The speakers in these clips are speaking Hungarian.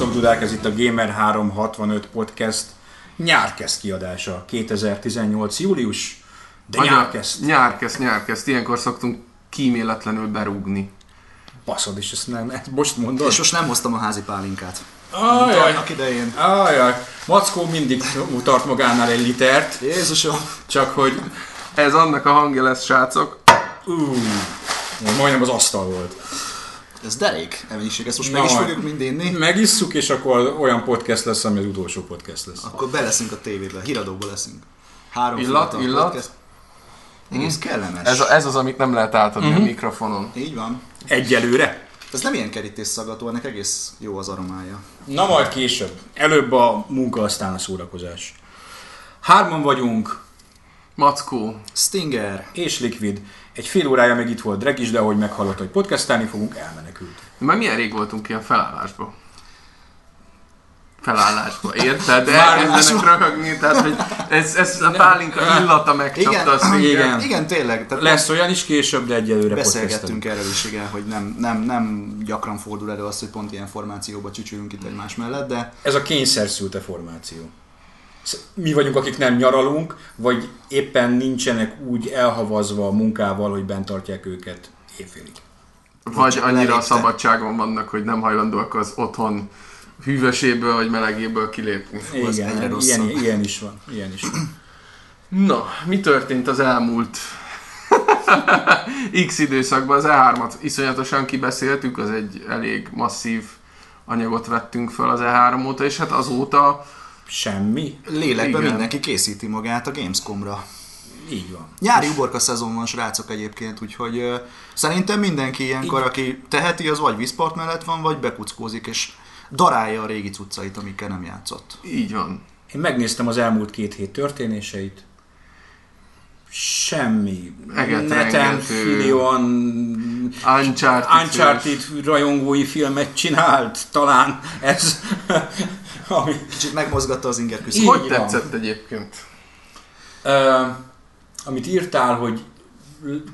Sziasztok, Dudák! Ez itt a Gamer 365 Podcast nyárkezd kiadása. 2018. július, de Magyar- nyárkezd. Nyárkezd, nyárkezd. Ilyenkor szoktunk kíméletlenül berúgni. Baszod is, ezt nem, ezt most mondod? És most nem hoztam a házi pálinkát. Ajaj, Annak idején. ajaj. Mackó mindig tart magánál egy litert, Jézusom! csak hogy Ez annak a hangja lesz, srácok. ú, majdnem az asztal volt. Ez derék mennyiség, ezt most Na meg is fogjuk mind inni. Megisszuk, és akkor olyan podcast lesz, ami az utolsó podcast lesz. Akkor beleszünk a tévébe, híradóba leszünk. Három Illat, illat. podcast. Egész kellemes. Ez, a, ez az, amit nem lehet átadni Mhm. a mikrofonon. Így van. Egyelőre. Ez nem ilyen kerítésszagató, ennek egész jó az aromája. Na majd később. Előbb a munka, aztán a szórakozás. Hárman vagyunk, Mackó. Stinger. és Liquid. Egy fél órája még itt volt Dreg is, de ahogy meghallott, hogy podcastálni fogunk, elmenekült. Már milyen rég voltunk ilyen felállásba? Felállásba, érted? De Már- elkezdenek röhögni, tehát hogy ez, ez a pálinka illata megcsapta Igen, a szöget. igen. Igen, tényleg. Tehát Lesz olyan is később, de egyelőre Beszélgettünk erről is, igen, hogy nem, nem, nem gyakran fordul elő az, hogy pont ilyen formációba csücsülünk itt egymás mellett, de Ez a kényszer szülte formáció. Mi vagyunk, akik nem nyaralunk, vagy éppen nincsenek úgy elhavazva a munkával, hogy bent tartják őket éjfélig. Vagy annyira a lelépte. szabadságon vannak, hogy nem hajlandóak az otthon hűvöséből vagy melegéből kilépni. Igen, ilyen, ilyen is van. Ilyen is van. Na, mi történt az elmúlt X időszakban? Az E3-at iszonyatosan kibeszéltük, az egy elég masszív anyagot vettünk föl az E3 óta, és hát azóta Semmi. lélekben Igen. mindenki készíti magát a Gamescomra. Így van. Nyári uborka szezon van, srácok egyébként, úgyhogy ö, szerintem mindenki ilyenkor, aki teheti, az vagy vízpart mellett van, vagy bekuckózik, és darálja a régi cuccait, amikkel nem játszott. így van. Én megnéztem az elmúlt két hét történéseit. Semmi. Eget Neten. Filion Uncharted. Uncharted rajongói filmet csinált, talán ez, ami, Kicsit megmozgatta az inger Így küszöböt. Hogy van. tetszett egyébként? ö, amit írtál, hogy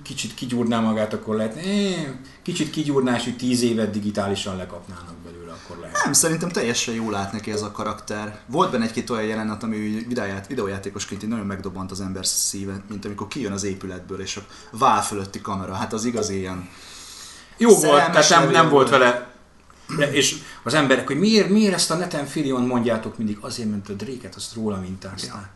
kicsit kigyúrná magát, akkor lehet, eh, kicsit kigyúrnás, hogy tíz évet digitálisan lekapnának belőle, akkor lehet. Nem, szerintem teljesen jól lát neki ez a karakter. Volt benne egy-két olyan jelenet, ami videóját, videójátékosként így nagyon megdobant az ember szíve, mint amikor kijön az épületből, és a vál fölötti kamera. Hát az igazi ilyen Jó volt, tehát nem, nem volt. vele de- és az emberek, hogy miért, miért ezt a neten Filion mondjátok mindig, azért, mert a Dréket azt róla mintázták.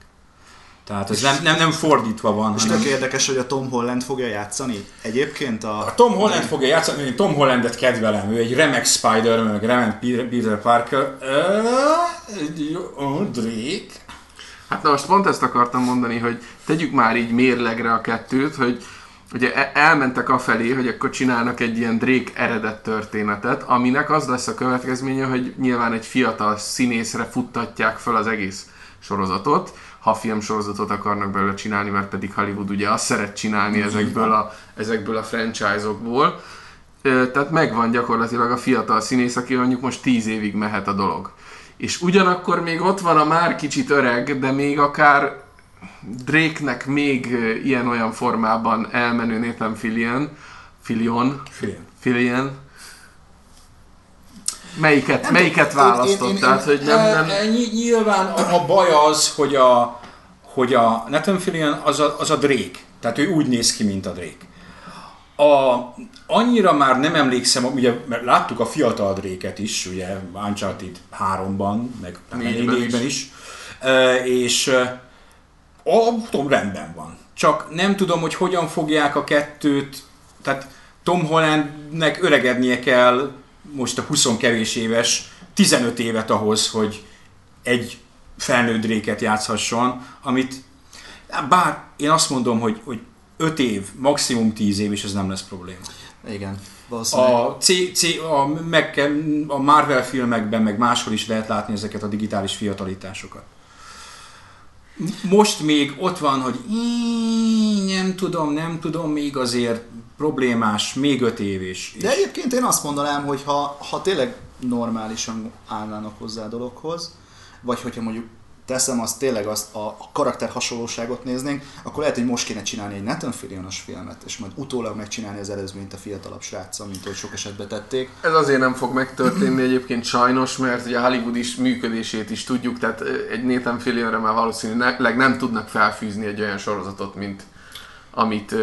Tehát ez nem, nem, nem fordítva van, És hanem... tök érdekes, hogy a Tom Holland fogja játszani. Egyébként a... A Tom Holland fogja játszani, én Tom Hollandet kedvelem, ő egy remek Spider, meg remek Peter Parker. Ó, Drake. Hát na most pont ezt akartam mondani, hogy tegyük már így mérlegre a kettőt, hogy ugye e- elmentek afelé, hogy akkor csinálnak egy ilyen Drake eredet történetet, aminek az lesz a következménye, hogy nyilván egy fiatal színészre futtatják fel az egész sorozatot, ha filmsorozatot akarnak belőle csinálni, mert pedig Hollywood ugye azt szeret csinálni ezekből a, ezekből a franchise-okból. Tehát megvan gyakorlatilag a fiatal színész, aki mondjuk most 10 évig mehet a dolog. És ugyanakkor még ott van a már kicsit öreg, de még akár Drake-nek még ilyen-olyan formában elmenő Nathan Fillion, Fillion, Filion. Fillion, melyiket, Nem, melyiket választott? én- én- Tehát, hogy nem, nem, ny- Nyilván a, a baj az, hogy a, hogy a Nathan Fillion az a, az a Drake. Tehát ő úgy néz ki, mint a Drake. A, annyira már nem emlékszem, ugye mert láttuk a fiatal Drake-et is, ugye Uncharted 3-ban, meg Négyben 4-ben is. is. E, és a, tudom, rendben van. Csak nem tudom, hogy hogyan fogják a kettőt, tehát Tom Hollandnek öregednie kell most a 20 kevés éves, 15 évet ahhoz, hogy egy felnőtt dréket játszhasson, amit bár én azt mondom, hogy, hogy 5 év, maximum 10 év, és ez nem lesz probléma. Igen. A, C, C, a, meg, a Marvel filmekben, meg máshol is lehet látni ezeket a digitális fiatalításokat. Most még ott van, hogy "Í, nem tudom, nem tudom, még azért problémás, még öt év is. De egyébként én azt mondanám, hogy ha, ha tényleg normálisan állnának hozzá a dologhoz, vagy hogyha mondjuk teszem, azt tényleg azt a karakter hasonlóságot néznénk, akkor lehet, hogy most kéne csinálni egy Nathan Fillion-os filmet, és majd utólag megcsinálni az előzményt a fiatalabb sráccal, mint ahogy sok esetben tették. Ez azért nem fog megtörténni egyébként sajnos, mert ugye a Hollywood is működését is tudjuk, tehát egy Nathan Fillionre már valószínűleg nem tudnak felfűzni egy olyan sorozatot, mint amit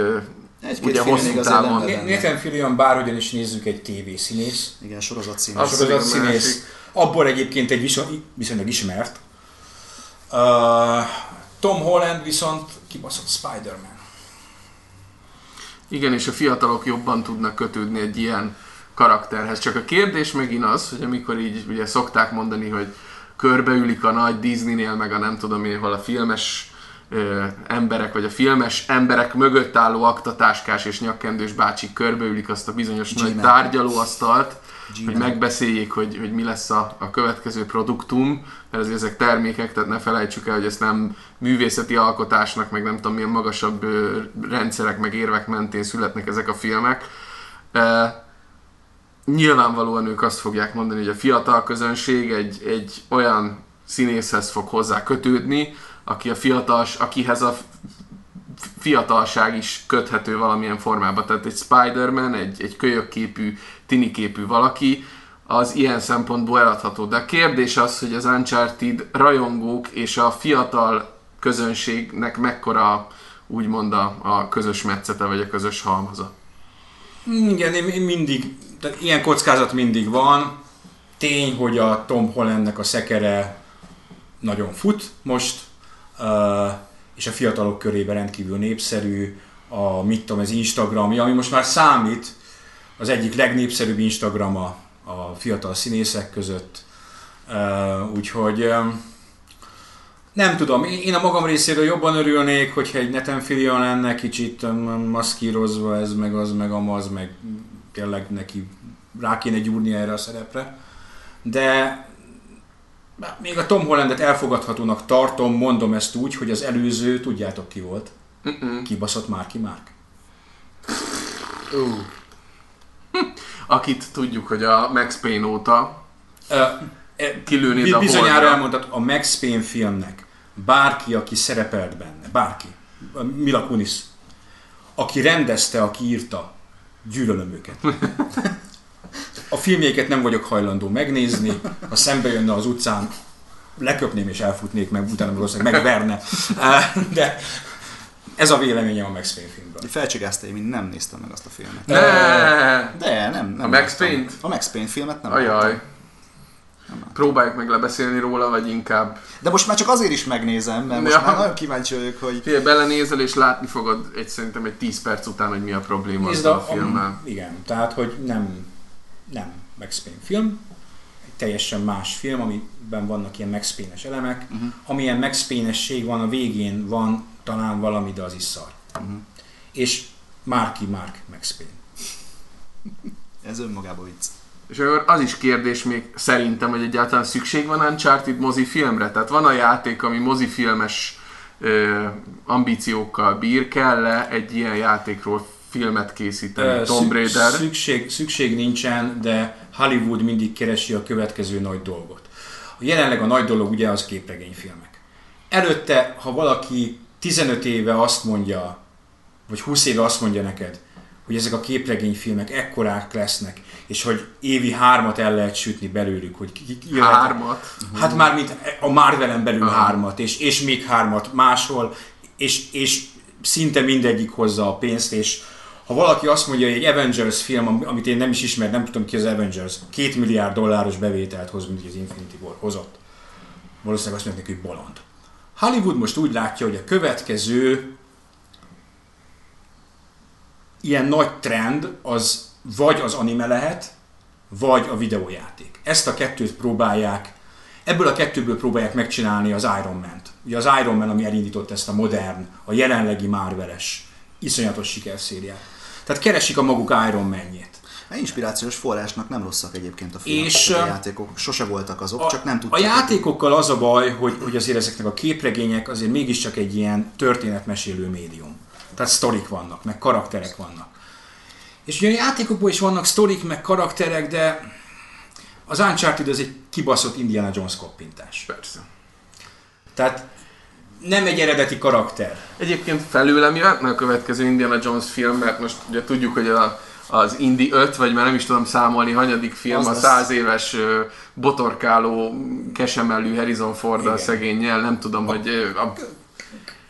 Egy-két ugye film hosszú távon. Nathan Fillion bárhogyan is nézzük egy tévészínész, Igen, sorozat szín. Az- sorozat pedig a másik. színész, abból egyébként egy viszony, viszonylag ismert. Uh, Tom Holland viszont kibaszott Spider-Man. Igen, és a fiatalok jobban tudnak kötődni egy ilyen karakterhez. Csak a kérdés megint az, hogy amikor így ugye szokták mondani, hogy körbeülik a nagy Disneynél, meg a nem tudom én hol a filmes ö, emberek, vagy a filmes emberek mögött álló aktatáskás és nyakkendős bácsik körbeülik azt a bizonyos nagy Gmail. tárgyalóasztalt. Hogy megbeszéljék, hogy, hogy mi lesz a, a következő produktum, mert azért ezek termékek, tehát ne felejtsük el, hogy ezt nem művészeti alkotásnak, meg nem tudom milyen magasabb rendszerek, meg érvek mentén születnek ezek a filmek. E, nyilvánvalóan ők azt fogják mondani, hogy a fiatal közönség egy, egy olyan színészhez fog hozzá kötődni, aki a fiatal, akihez a fiatalság is köthető valamilyen formában. Tehát egy Spider-Man, egy, egy kölyökképű, tiniképű valaki, az ilyen szempontból eladható. De a kérdés az, hogy az Uncharted rajongók és a fiatal közönségnek mekkora úgymond a, a közös metszete, vagy a közös halmaza. Igen, én mindig, tehát ilyen kockázat mindig van. Tény, hogy a Tom Hollandnek a szekere nagyon fut most, uh, és a fiatalok körében rendkívül népszerű, a mit tudom, az Instagramja, ami most már számít, az egyik legnépszerűbb Instagrama a fiatal színészek között. Úgyhogy nem tudom, én a magam részéről jobban örülnék, hogyha egy Nathan Fillion lenne kicsit maszkírozva ez, meg az, meg amaz, meg tényleg neki rá kéne gyúrni erre a szerepre. De még a Tom Hollandet elfogadhatónak tartom, mondom ezt úgy, hogy az előző, tudjátok ki volt? Mm-mm. Kibaszott Márki Márk. Uh. Akit tudjuk, hogy a Max Payne óta Ö, kilőni Bi- a Bizonyára holdra. elmondtad, a Max Payne filmnek bárki, aki szerepelt benne, bárki, Mila Kunis, aki rendezte, aki írta, gyűlölöm őket. A filmjeiket nem vagyok hajlandó megnézni, ha szembe jönne az utcán, leköpném és elfutnék meg, utána valószínűleg megverne. De ez a véleményem a Max Payne filmről. Felcsigázta, én mind nem néztem meg azt a filmet. Ne! De, nem, nem A Max. Payne-t? A Max Payne filmet nem Ajaj. láttam. Próbáljuk meg lebeszélni róla, vagy inkább... De most már csak azért is megnézem, mert most Ja. már nagyon kíváncsi vagyok, hogy Figyelj, belenézel és látni fogod egy, szerintem egy 10 perc után, hogy mi a probléma Nézd, a a, filmmel. igen, tehát, hogy nem, nem Max Payne film, egy teljesen más film, amiben vannak ilyen Max Payne-es elemek, uh-huh. amilyen Max Payne-esség van, a végén van talán valami, de az is szar. Uh-huh. És Marky Mark Max Payne. ez önmagában vicc. És akkor az is kérdés még szerintem, hogy egyáltalán szükség van Uncharted mozifilmre? Tehát van a játék, ami mozifilmes ö, ambíciókkal bír, kell-e egy ilyen játékról filmet készíteni? Tomb Raider? Szükség, szükség nincsen, de Hollywood mindig keresi a következő nagy dolgot. Jelenleg a nagy dolog ugye az képregényfilmek. Előtte, ha valaki 15 éve azt mondja, vagy 20 éve azt mondja neked, hogy ezek a képregényfilmek ekkorák lesznek, és hogy évi hármat el lehet sütni belőlük, hogy ki, ki, ki jöhet- Hármat? Hát már mint a Marvelen belül Aha. hármat, és, és még hármat máshol, és, és szinte mindegyik hozza a pénzt, és ha valaki azt mondja, hogy egy Avengers film, am- amit én nem is ismer, nem tudom ki az Avengers, két milliárd dolláros bevételt hoz, mint az Infinity War hozott. Valószínűleg azt mondják, hogy bolond. Hollywood most úgy látja, hogy a következő ilyen nagy trend az vagy az anime lehet, vagy a videójáték. Ezt a kettőt próbálják, ebből a kettőből próbálják megcsinálni az Iron Man-t. Ugye az Iron Man, ami elindított ezt a modern, a jelenlegi Marveles, iszonyatos sikerszériát. Tehát keresik a maguk Iron. A inspirációs forrásnak nem rosszak egyébként a filmek, És, a játékok. Sose voltak azok, A, csak nem a tudtak. játékokkal az a baj, hogy, hogy azért ezeknek a képregények azért mégiscsak egy ilyen történetmesélő médium. Tehát sztorik vannak, meg karakterek vannak. És ugye a játékokból is vannak sztorik, meg karakterek, de az Uncharted az egy kibaszott Indiana Jones koppintás. Persze. Tehát nem egy eredeti karakter. Egyébként felőlem jöhetne a következő Indiana Jones film, mert most ugye tudjuk, hogy a, az Indi 5, vagy már nem is tudom számolni, hanyadik film, Az a száz éves botorkáló, kesemellű Harrison ford Igen. szegényel, nem tudom, hogy ö, a,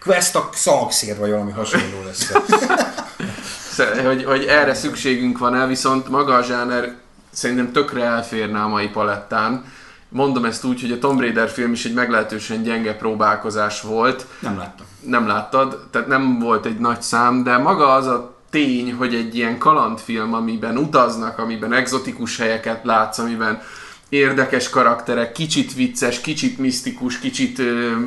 Quest a szalagszér, vagy valami hasonló lesz. hogy, hogy erre szükségünk van-e, viszont maga a zsáner szerintem tökre elférne a mai palettán. Mondom ezt úgy, hogy a Tomb Raider film is egy meglehetősen gyenge próbálkozás volt, Nem láttam. nem láttad, tehát nem volt egy nagy szám, de maga az a tény, hogy egy ilyen kalandfilm, amiben utaznak, amiben egzotikus helyeket látsz, amiben érdekes karakterek, kicsit vicces, kicsit misztikus, kicsit ö,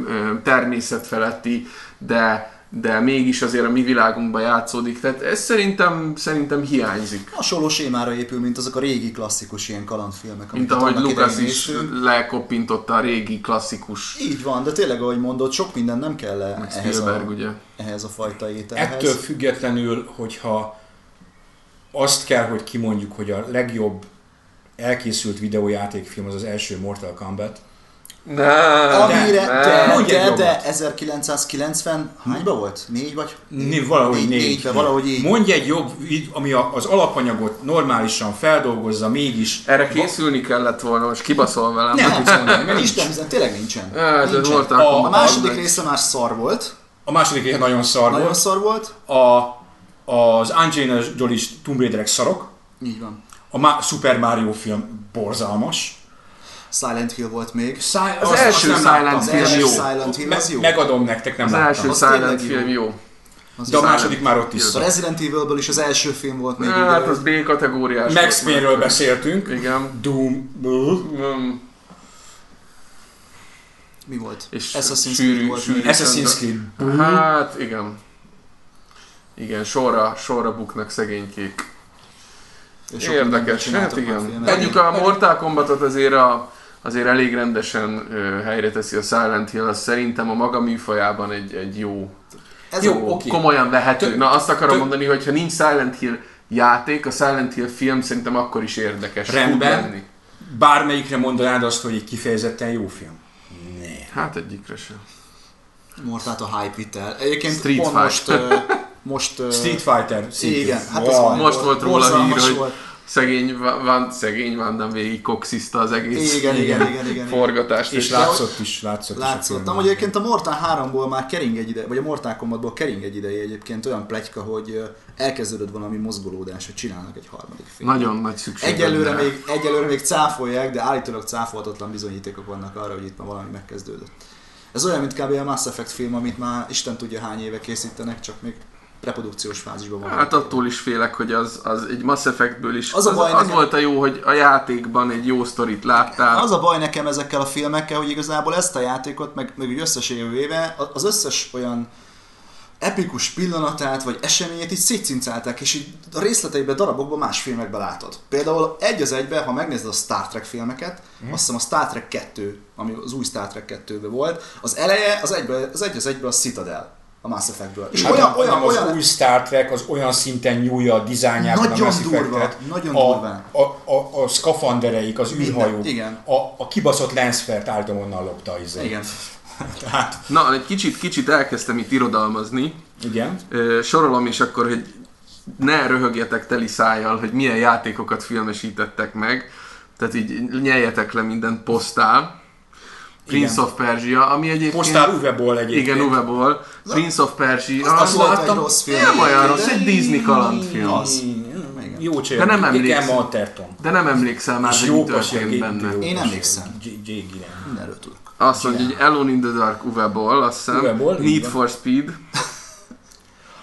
ö, természetfeletti, de, de mégis azért a mi világunkban játszódik. Tehát ez szerintem, szerintem hiányzik. Hasonló sémára épül, mint azok a régi klasszikus ilyen kalandfilmek. Mint ahogy Lucas is lekoppintotta a régi klasszikus Így van, de tényleg, ahogy mondod, sok minden nem kell ehhez Spielberg, a, ugye. ehhez a fajta ételhez. Ettől függetlenül, hogyha azt kell, hogy kimondjuk, hogy a legjobb elkészült videójátékfilm az az első Mortal Kombat, Nem, Amire, nem. de, Mondj egy de, de jobbat. 1990, hányba volt? Négy vagy? Né, valahogy Négy- négy. négybe, valahogy így. Mondj egy jobb, ami az alapanyagot normálisan feldolgozza, mégis... Erre készülni kellett volna, most kibaszol velem. Nem mert Nincs, nincs. nem hiszem, tényleg nincsen. Ez nincsen. Mortal A- A második része már szar volt, A második része nagyon szar nagyon volt. szar volt. A, az Angelina Jolie Tomb Raiderek szarok. Így van. A Ma- Super Mario film borzalmas. Silent Hill volt még. Száj, Az első nem Silent láttam. Az első jó. Silent Hill az jó. megadom nektek, nem Az láttam. első Az Silent tényleg film jó. Az De a is- második már ott is A szar. Resident Evilből is az első film volt még. Hát ugye, az B kategóriás. Max. Payne-ről beszéltünk. Igen. Doom. Um, Mi volt? és Assassin's sűrű- Creed volt sűrű-. Assassin's Creed. Hát igen. Igen, sorra, sorra buknak szegénykék. És Érdekes, hát igen. Mondjuk a Mortal Kombatot azért, a, azért elég rendesen ö, helyre teszi a Silent Hill, az szerintem a maga műfajában egy, egy jó, Ez Jó, oké. komolyan vehető. Tö- Na azt akarom tö- mondani, hogy ha nincs Silent Hill játék, a Silent Hill film szerintem akkor is érdekes tud Rendben. lenni. Bármelyikre mondanád azt, hogy egy kifejezetten jó film? Ne. Hát egyikre sem. Mortát a hype vitt el. Egyébként Street pont Fight. most... ö, most Street Fighter. szintén. Igen, hát Wow. Most volt róla hír, hogy volt. Szegény van, szegény Van Damme végig koxiszta az egész Igen, igen, igen, igen. igen. forgatást. És és látszott is, látszott, is a Látszott. filmben. Amúgy egyébként a Mortal 3-ból már kering egy ide, vagy a Mortal Kombatból kering egy ideje egyébként olyan pletyka, hogy elkezdődött valami mozgolódás, hogy csinálnak egy harmadik filmet. Nagyon nagy szükség. Egyelőre még, egyelőre még cáfolják, de állítólag cáfolhatatlan bizonyítékok vannak arra, hogy itt már valami megkezdődött. Ez olyan, mint kb. a Mass Effect film, amit már Isten tudja hány éve készítenek, csak még reprodukciós fázisban van. Hát attól is félek, hogy az, az egy Mass Effectből is. Az a baj az, az nekem- volt a jó, hogy a játékban egy jó sztorit láttál. Az a baj nekem ezekkel a filmekkel, hogy igazából ezt a játékot, meg, meg úgy összességében véve, az összes olyan epikus pillanatát, vagy eseményét így szétcincálták, és így a részleteiben, darabokban más filmekben látod. Például egy az egybe, ha megnézed a Star Trek filmeket, mm. azt hiszem a Star Trek 2, ami az új Star Trek 2-ben volt, az eleje, az, egybe, az egy az egybe a Citadel a Mass Effectből. És Hát olyan, olyan, nem, az olyan, új Star Trek az olyan szinten nyúlja a dizájnjában Nagyon a Mass durva, nagyon a, durván. A, a, a szkafandereik, az Minden, űrhajók, igen. A, a kibaszott Lancefert álltam onnan lopta izé. igen. Tehát, Na, egy kicsit, kicsit elkezdtem itt irodalmazni. igen. Sorolom is akkor, hogy ne röhögjetek teli szájjal, hogy milyen játékokat filmesítettek meg. Tehát így nyeljetek le mindent posztál. Prince Igen. of Persia, ami egyébként... Postál Uwe-ból egyébként. Igen, Uwe-ból. Prince of Persia. Az, Az, volt láttam. egy rossz film. nem olyan rossz, egy Disney kalandfilm. Az. Jó csinál. De nem emlékszem. De nem emlékszem már, hogy mi történt benne. Én emlékszem. Mindenről tudok. Azt mondja, hogy Alone in the Dark Uwe-ból, azt hiszem. Need for Speed.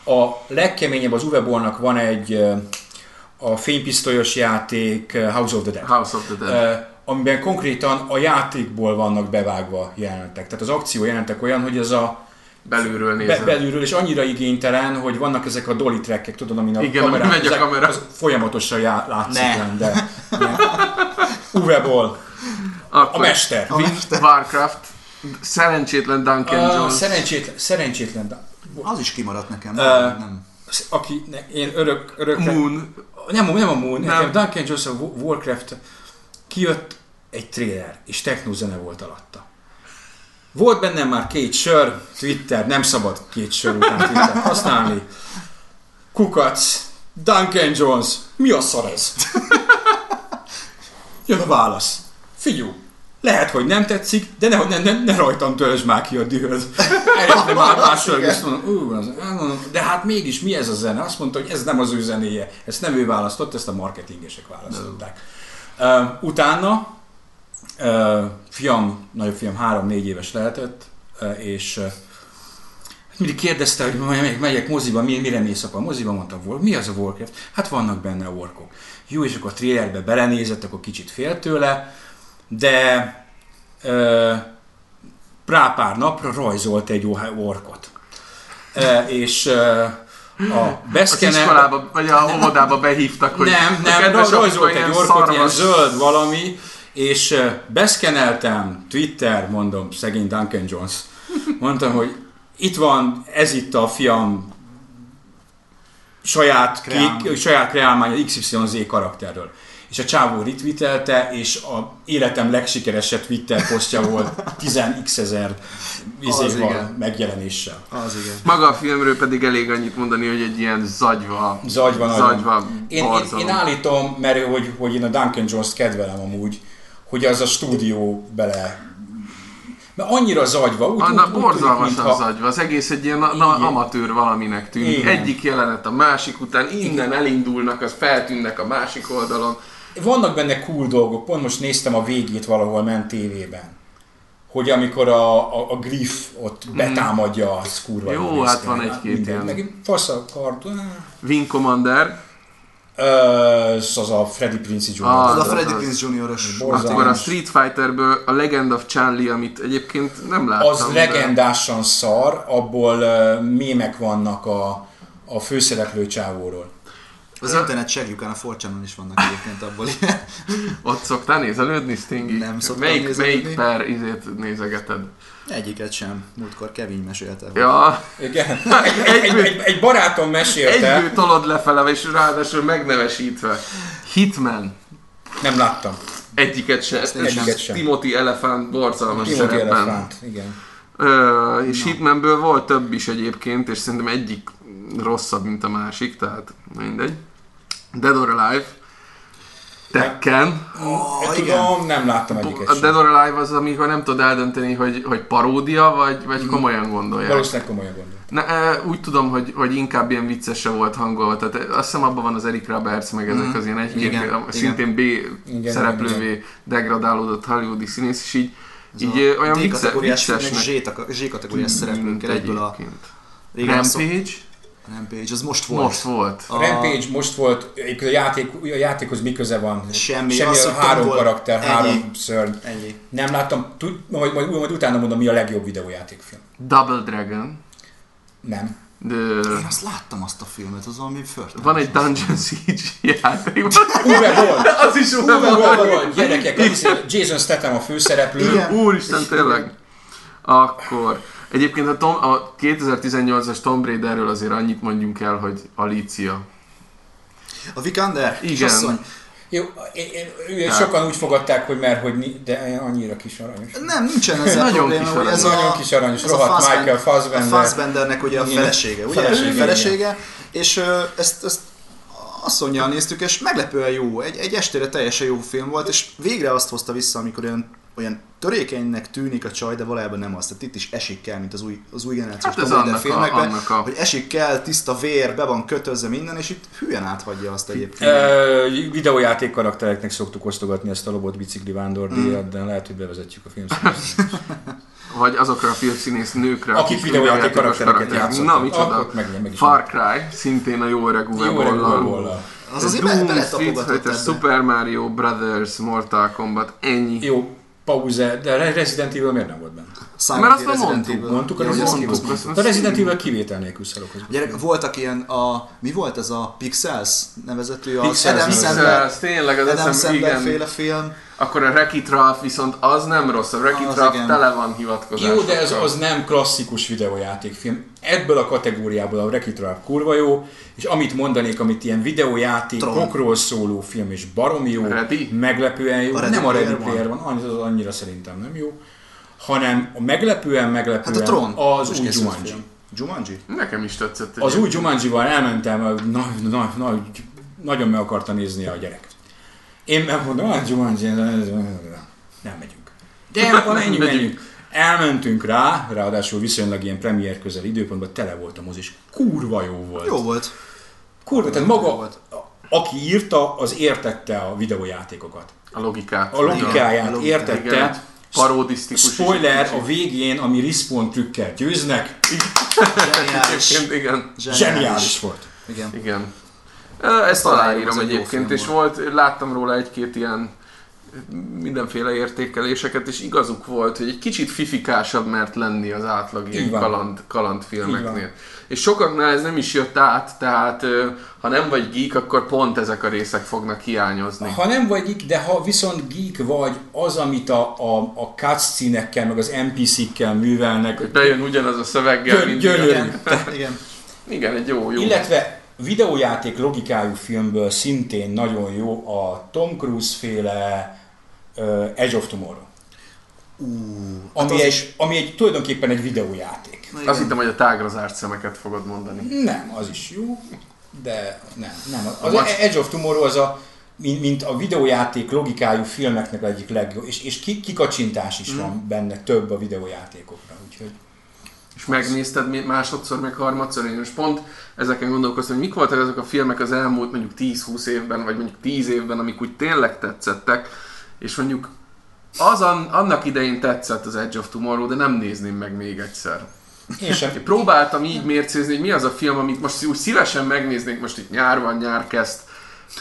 A legkeményebb az Uwe-bolnak van egy a fénypisztolyos játék House of the Dead. House of the Dead. Uh, amiben konkrétan a játékból vannak bevágva jelenetek. Tehát az akció jelenetek olyan, hogy ez a Belülről be, nézem. belülről, és annyira igénytelen, hogy vannak ezek a dolly trackek, tudod, amin a Igen, ami kamerán, megy a kamera. Az folyamatosan já, látszik Ne. de ne. Uwe-ból, a mester. A mester. Warcraft. Szerencsétlen Duncan Uh, Jones. szerencsétlen, szerencsétlen, de- Az is kimaradt nekem. Ö, nem. aki ne, én örök, örökre, Moon. nem, nem a Moon, Nem. nekem Duncan Jones a Wa- Warcraft kijött egy trailer, és technózene volt alatta. Volt bennem már két sör, Twitter, nem szabad két sör után Twitter használni. Kukac, Duncan Jones, mi a szar ez? Jön a válasz. Figyú, lehet, hogy nem tetszik, de ne, ne, ne, ne rajtam töltsd már ki a dühöd. Eljöttem már másról, és mondom, de hát mégis mi ez a zene? Azt mondta, hogy ez nem az ő zenéje. Ezt nem ő választott, ezt a marketingesek választották. Uh, utána fiam, nagyobb fiam három-négy éves lehetett, és mindig kérdezte, hogy megyek, megyek moziba, mi, mire mész apa? Moziba mondtam, War, mi az a Warcraft? Hát vannak benne orkok. Jó, és akkor a trailerbe belenézett, akkor kicsit fél tőle, de ö, rá pár napra rajzolt egy orkot. E, és ö, a Az beszkene... iskolába, vagy a óvodába behívtak, hogy Nem, nem, rajzolt egy ilyen orkot, ilyen szarvas- zöld valami, és beszkeneltem, Twitter, mondom, szegény Duncan Jones, mondtam, hogy itt van, ez itt a fiam saját, Kreálmány. kék, saját kreálmánya XYZ karakterről. És a csávó retweetelte, és a életem legsikeresebb Twitter posztja volt 10x ezer izéval, megjelenéssel. Az igen. Maga a filmről pedig elég annyit mondani, hogy egy ilyen zagyva, Zagyva zagyva Én, én, én állítom, mert hogy, hogy én a Duncan Jones-t kedvelem amúgy, hogy az a stúdió bele... Mert annyira zagyva, úgy, Anna úgy, úgy borzalmasan mintha- zagyva, az egész egy ilyen na, na, Igen. amatőr valaminek tűnik. Igen. Egyik jelenet a másik után, innen elindulnak, az feltűnnek a másik oldalon. Vannak benne cool dolgok, pont most néztem a végét valahol ment tévében. Hogy amikor a, a, a Griff ott betámadja, az kurva Mm. Jó, hát van egy-két ilyen. Meg fasz a kard. Wing Commander, Az a Freddy Prince Jr. Ah, Az a az- Prinze Jr.-os. Akkor a Street Fighterből a Legend of Chun-Li, amit egyébként nem láttam. Az de- legendásan szar, abból uh, mémek vannak a, a főszereplő csávóról. Az internet segjükán a forcsánon is vannak egyébként abból ilyen. Ott szoktál nézelődni, Stingy? Nem szoktam melyik, nézelődni. Melyik per izét nézegeted? Egyiket sem. Múltkor Kevin mesélte. Ja, Igen. Egy, egy, egy, egy barátom mesélte, egyből tolod lefele, és ráadásul megnevesítve. Hitman. nem láttam. Egyiket sem. Ezt én sem. sem. Timothy Elefant borzalmas Timothy szerepben. Elefant, igen. Ö, és Hitmanből volt több is egyébként, és szerintem egyik rosszabb, mint a másik, tehát mindegy. Dead or Alive. Tekken. Oh, igen. Tudom, nem láttam egyiket A. Dead or Alive az, amikor nem tudod eldönteni, hogy, hogy paródia, vagy, vagy Mhm. komolyan gondolják. Valószínűleg komolyan gondolom. Ne, e, úgy tudom, hogy, hogy inkább ilyen viccesre volt hangolva, tehát azt hiszem abban van az Eric Roberts, meg ezek az ilyen egy Mhm. Igen, igen, szintén B Igen, szereplővé degradálódott hollywoodi színész, és így, Ez így olyan D vicce, kategóriás filmek viccesnek Z- Z kategóriás szereplőnkkel egyből a Rampage? Rampage, az most volt. Most volt. A Rampage most volt, egyébként a, játék, a játékhoz mi köze van? Semmi, Semmi azt a tudtam, három volt. karakter, Ennyi. három szörny. Ennyi. Nem láttam, tud, majd, majd, majd utána mondom, mi a legjobb videójátékfilm. Double Dragon. Nem. De Én azt láttam azt a filmet, az valami förtelmes. van egy Dungeon Siege játék. Uwe volt! Az is Uwe Uwe volt. volt! Gyerekek, az Jason Statham a főszereplő. Igen. Úristen, tényleg. Akkor. Egyébként a, Tom, a 2018-as Tomb Raiderről azért annyit mondjunk el, hogy Alicia. A Vikander? Igen. Kisasszony? Jó, én, én, én, Tehát- sokan úgy fogadták, hogy mert hogy ni, de annyira kis aranyos. Nem, nincsen ezzel Nagyon probléma, kis hogy ez aranyos. a, Nagyon kis aranyos, ez a rohadt Fassbender- Michael Fassbender. A Fassbendernek ugye a felesége, ugye? Felesége, felesége és ö, ezt, ezt asszonyjal néztük, és meglepően jó, egy, egy estére teljesen jó film volt, és végre azt hozta vissza, amikor olyan, olyan törékenynek tűnik a csaj, de valójában nem az. Tehát itt is esik kell, mint az új, az új generációs Hát a- filmekben, annak a- hogy esik kell, tiszta vér, be van kötözve minden, és itt hülyen áthagyja azt egyébként. Ö, videójáték karaktereknek szoktuk osztogatni ezt a lobot bicikli vándordíjat, de lehet, hogy bevezetjük a filmszínészt. Vagy azokra a filmszínész nőkre, Akik videójáték karaktereket karakterek. játszottak. Na, micsoda. Meg, meg is Far Cry, szintén a jó öreg Uwe Jó öreg Boll-al. Boll-al. Az azért Doom, Street Fighter. Super Mario Brothers, Mortal Kombat, ennyi. Jó, pauze, de Resident Evil miért nem volt benne? Silent Mert azt már mondtuk. Mondtuk, Ja, hogy hogy ez azt mondtuk, kihoztuk. azt- De Resident Evil kivétel nélkül szarok. Gyerek, voltak ilyen a... Mi volt ez a Pixels nevezetű? A Pixels, Adam Pixels. Sandler, tényleg az Adam Sandler igen. féle film. Akkor a Wreck-It Ralph viszont az nem rossz, a Wreck-It Ralph tele van hivatkozásokkal. Jó, de ez az nem klasszikus videójátékfilm. Ebből a kategóriából a Wreck-It Ralph kurva jó, és amit mondanék, amit ilyen videójátékokról szóló film, és baromi jó, Ready? meglepően jó, A Ready nem a Ready Player van, annyi- az annyira szerintem nem jó. Hanem a meglepően meglepően Hát a Tron. az Most új Jumanji. Jumanji? Nekem is tetszett. Az új Jumanji-val elmentem, na, na, na, nagyon meg akarta nézni a gyerek. Én megmondom, hogy Jumanji, nem megyünk. De akkor menjünk, Megyünk. menjünk. Elmentünk rá, ráadásul viszonylag ilyen premier közel időpontban tele volt a mozis. Kurva jó volt. Jó volt. Kurva, tehát maga, volt. aki írta, az értette a videójátékokat. A logikát. A logikáját a logikát, értette. Igen. Paródisztikus is Spoiler, a végén, ami respawn trükkel győznek, Zseniális. Egyébként igen. zseniális volt. Igen. Igen. Ezt Aláírom, egyébként, és volt, láttam róla egy-két ilyen mindenféle értékeléseket, és igazuk volt, hogy egy kicsit fifikásabb mert lenni az átlag ilyen kaland, kalandfilmeknél. És sokaknál ez nem is jött át, tehát ha nem vagy geek, akkor pont ezek a részek fognak hiányozni. Ha nem vagy geek, de ha viszont geek vagy, az, amit a, a, a cutscene-ekkel, meg az NPC-kkel művelnek, bejön ugyanaz a szöveggel, Gyö- gyönyörű. Igen. Igen. Igen, egy jó, jó. illetve videójáték logikájú filmből szintén nagyon jó a Tom Cruise féle uh, Edge of Tomorrow. Ú, Ami, az egy, ami egy, tulajdonképpen egy videójáték. Na Azt hittem, hogy a tágra zárt szemeket fogod mondani. Nem, az is jó, de nem. nem. Az A Watch- Edge of Tomorrow az a, mint, mint a videójáték logikájú filmeknek egyik legjobb, és, és ki- kikacsintás is van benne több a videójátékokra, úgyhogy És megnézted másodszor, meg harmadszor, én most pont ezeken gondolkoztam, hogy mik voltak azok a filmek az elmúlt mondjuk 10-20 évben, vagy mondjuk 10 évben, amik úgy tényleg tetszettek, és mondjuk az an, annak idején tetszett az Edge of Tomorrow, de nem nézném meg még egyszer. én sem. Én próbáltam így mércézni, hogy mi az a film, amit most úgy szívesen megnéznék, most itt nyár van, nyár kezd,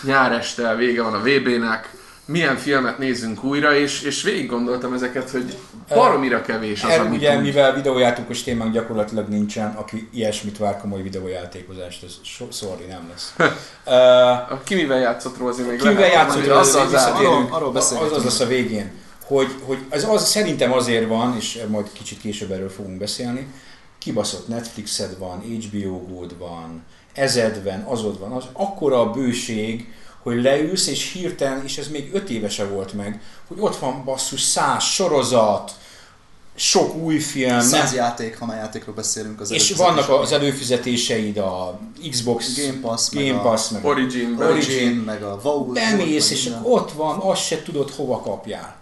nyár este, vége van a VB-nek, milyen filmet nézzünk újra, és, és végig gondoltam ezeket, hogy baromira kevés az, Erről amit ugye, úgy... mivel videójátékos témánk gyakorlatilag nincsen, aki ilyesmit vár komoly videójátékozást, ez so, sorry, nem lesz. uh, Ki mivel játszott Rózi még Kivel lehet játszott, az, az, zárjuk. Arról- arról az, az lesz a végén, hogy, hogy ez az, szerintem azért van, és majd kicsit később erről fogunk beszélni, kibaszott Netflixed van, HBO Gold van, ezed van, azod van, az akkora a bőség, hogy leülsz, és hirtelen, és ez még öt évese volt meg, hogy ott van basszus száz sorozat, sok új film, Száz nem, játék, ha már játékról beszélünk. Az és vannak az előfizetéseid, a Xbox, Game Pass, meg Game a- Pass, meg a Origin, Origin. Origin, meg a WoW. Bemész, meg és minden. ott van, azt se tudod, hova kapjál.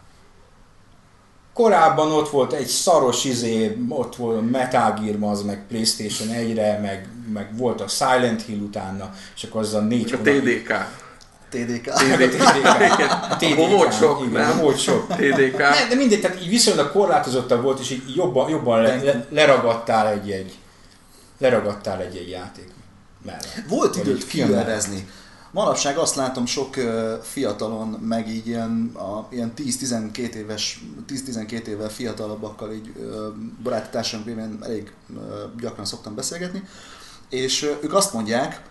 Korábban ott volt egy szaros izé, ott volt Metal Gear, az meg Playstation 1-re, meg, meg volt a Silent Hill utána, és akkor az a négy a hónap- TDK. TDK. TDK. A TDK. Volt sok, nem? volt sok. TDK. Ne, de mindegy, tehát így viszonylag korlátozottabb volt, és így jobban, jobban le, le, leragadtál egy-egy leragadtál egy-egy játék mellett. Volt időt fillerezni. Manapság azt látom sok fiatalon, meg így ilyen, a, ilyen 10-12 éves, 10-12 évvel fiatalabbakkal így baráti társadalmi révén elég gyakran szoktam beszélgetni, és ők azt mondják,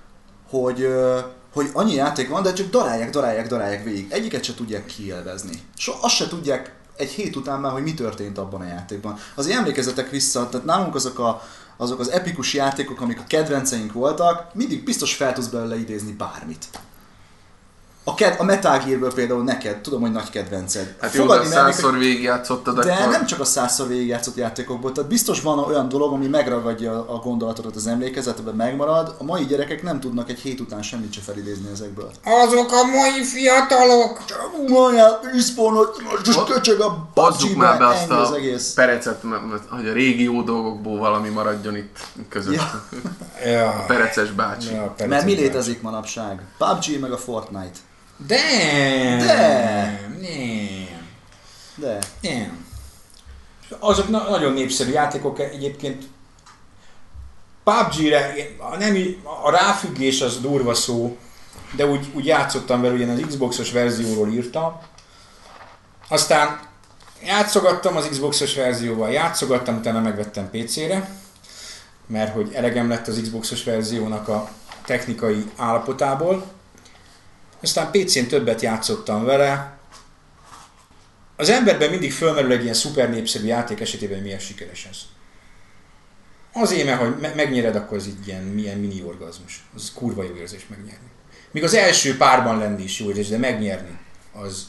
hogy, ö, hogy annyi játék van, de csak darálják, darálják, darálják végig. Egyiket se tudják kielvezni. So, azt se tudják egy hét után már, hogy mi történt abban a játékban. Azért emlékezetek vissza, tehát nálunk azok a, azok az epikus játékok, amik a kedvenceink voltak, mindig biztos fel tudsz belőle idézni bármit. A, ked- a Metal Gearből például neked, tudom, hogy nagy kedvenced. Hát jó, de Fogadni százszor hogy- végigjátszottad, de akkor... nem csak a százszor végigjátszott játékokból, tehát biztos van olyan dolog, ami megragadja a gondolatodat az emlékezetben, megmarad. A mai gyerekek nem tudnak egy hét után semmit se felidézni ezekből. Azok a mai fiatalok! Mondjál, respawnot, most köcsög a Hozzuk már be azt ennyi az a egész. perecet, m- m- hogy a régi jó dolgokból valami maradjon itt között. Ja. Ja. Pereces bácsi. Ja, perec Mert mi létezik manapság? PUBG meg a Fortnite. De! De! Nem. De. Nem. Azok na- nagyon népszerű játékok egyébként. PUBG-re, a, nem, a ráfüggés az durva szó, de úgy, úgy játszottam vele, ugyan az Xboxos verzióról írtam. Aztán játszogattam az Xboxos verzióval, játszogattam, utána megvettem PC-re, mert hogy elegem lett az Xboxos verziónak a technikai állapotából. Aztán PC-n többet játszottam vele. Az emberben mindig fölmerül egy ilyen szuper népszerű játék esetében, hogy milyen sikeres ez. Azért, mert hogy me- megnyered, akkor az így ilyen milyen mini orgazmus. Az kurva jó érzés megnyerni. Míg az első párban lenni is jó érzés, de megnyerni, az, az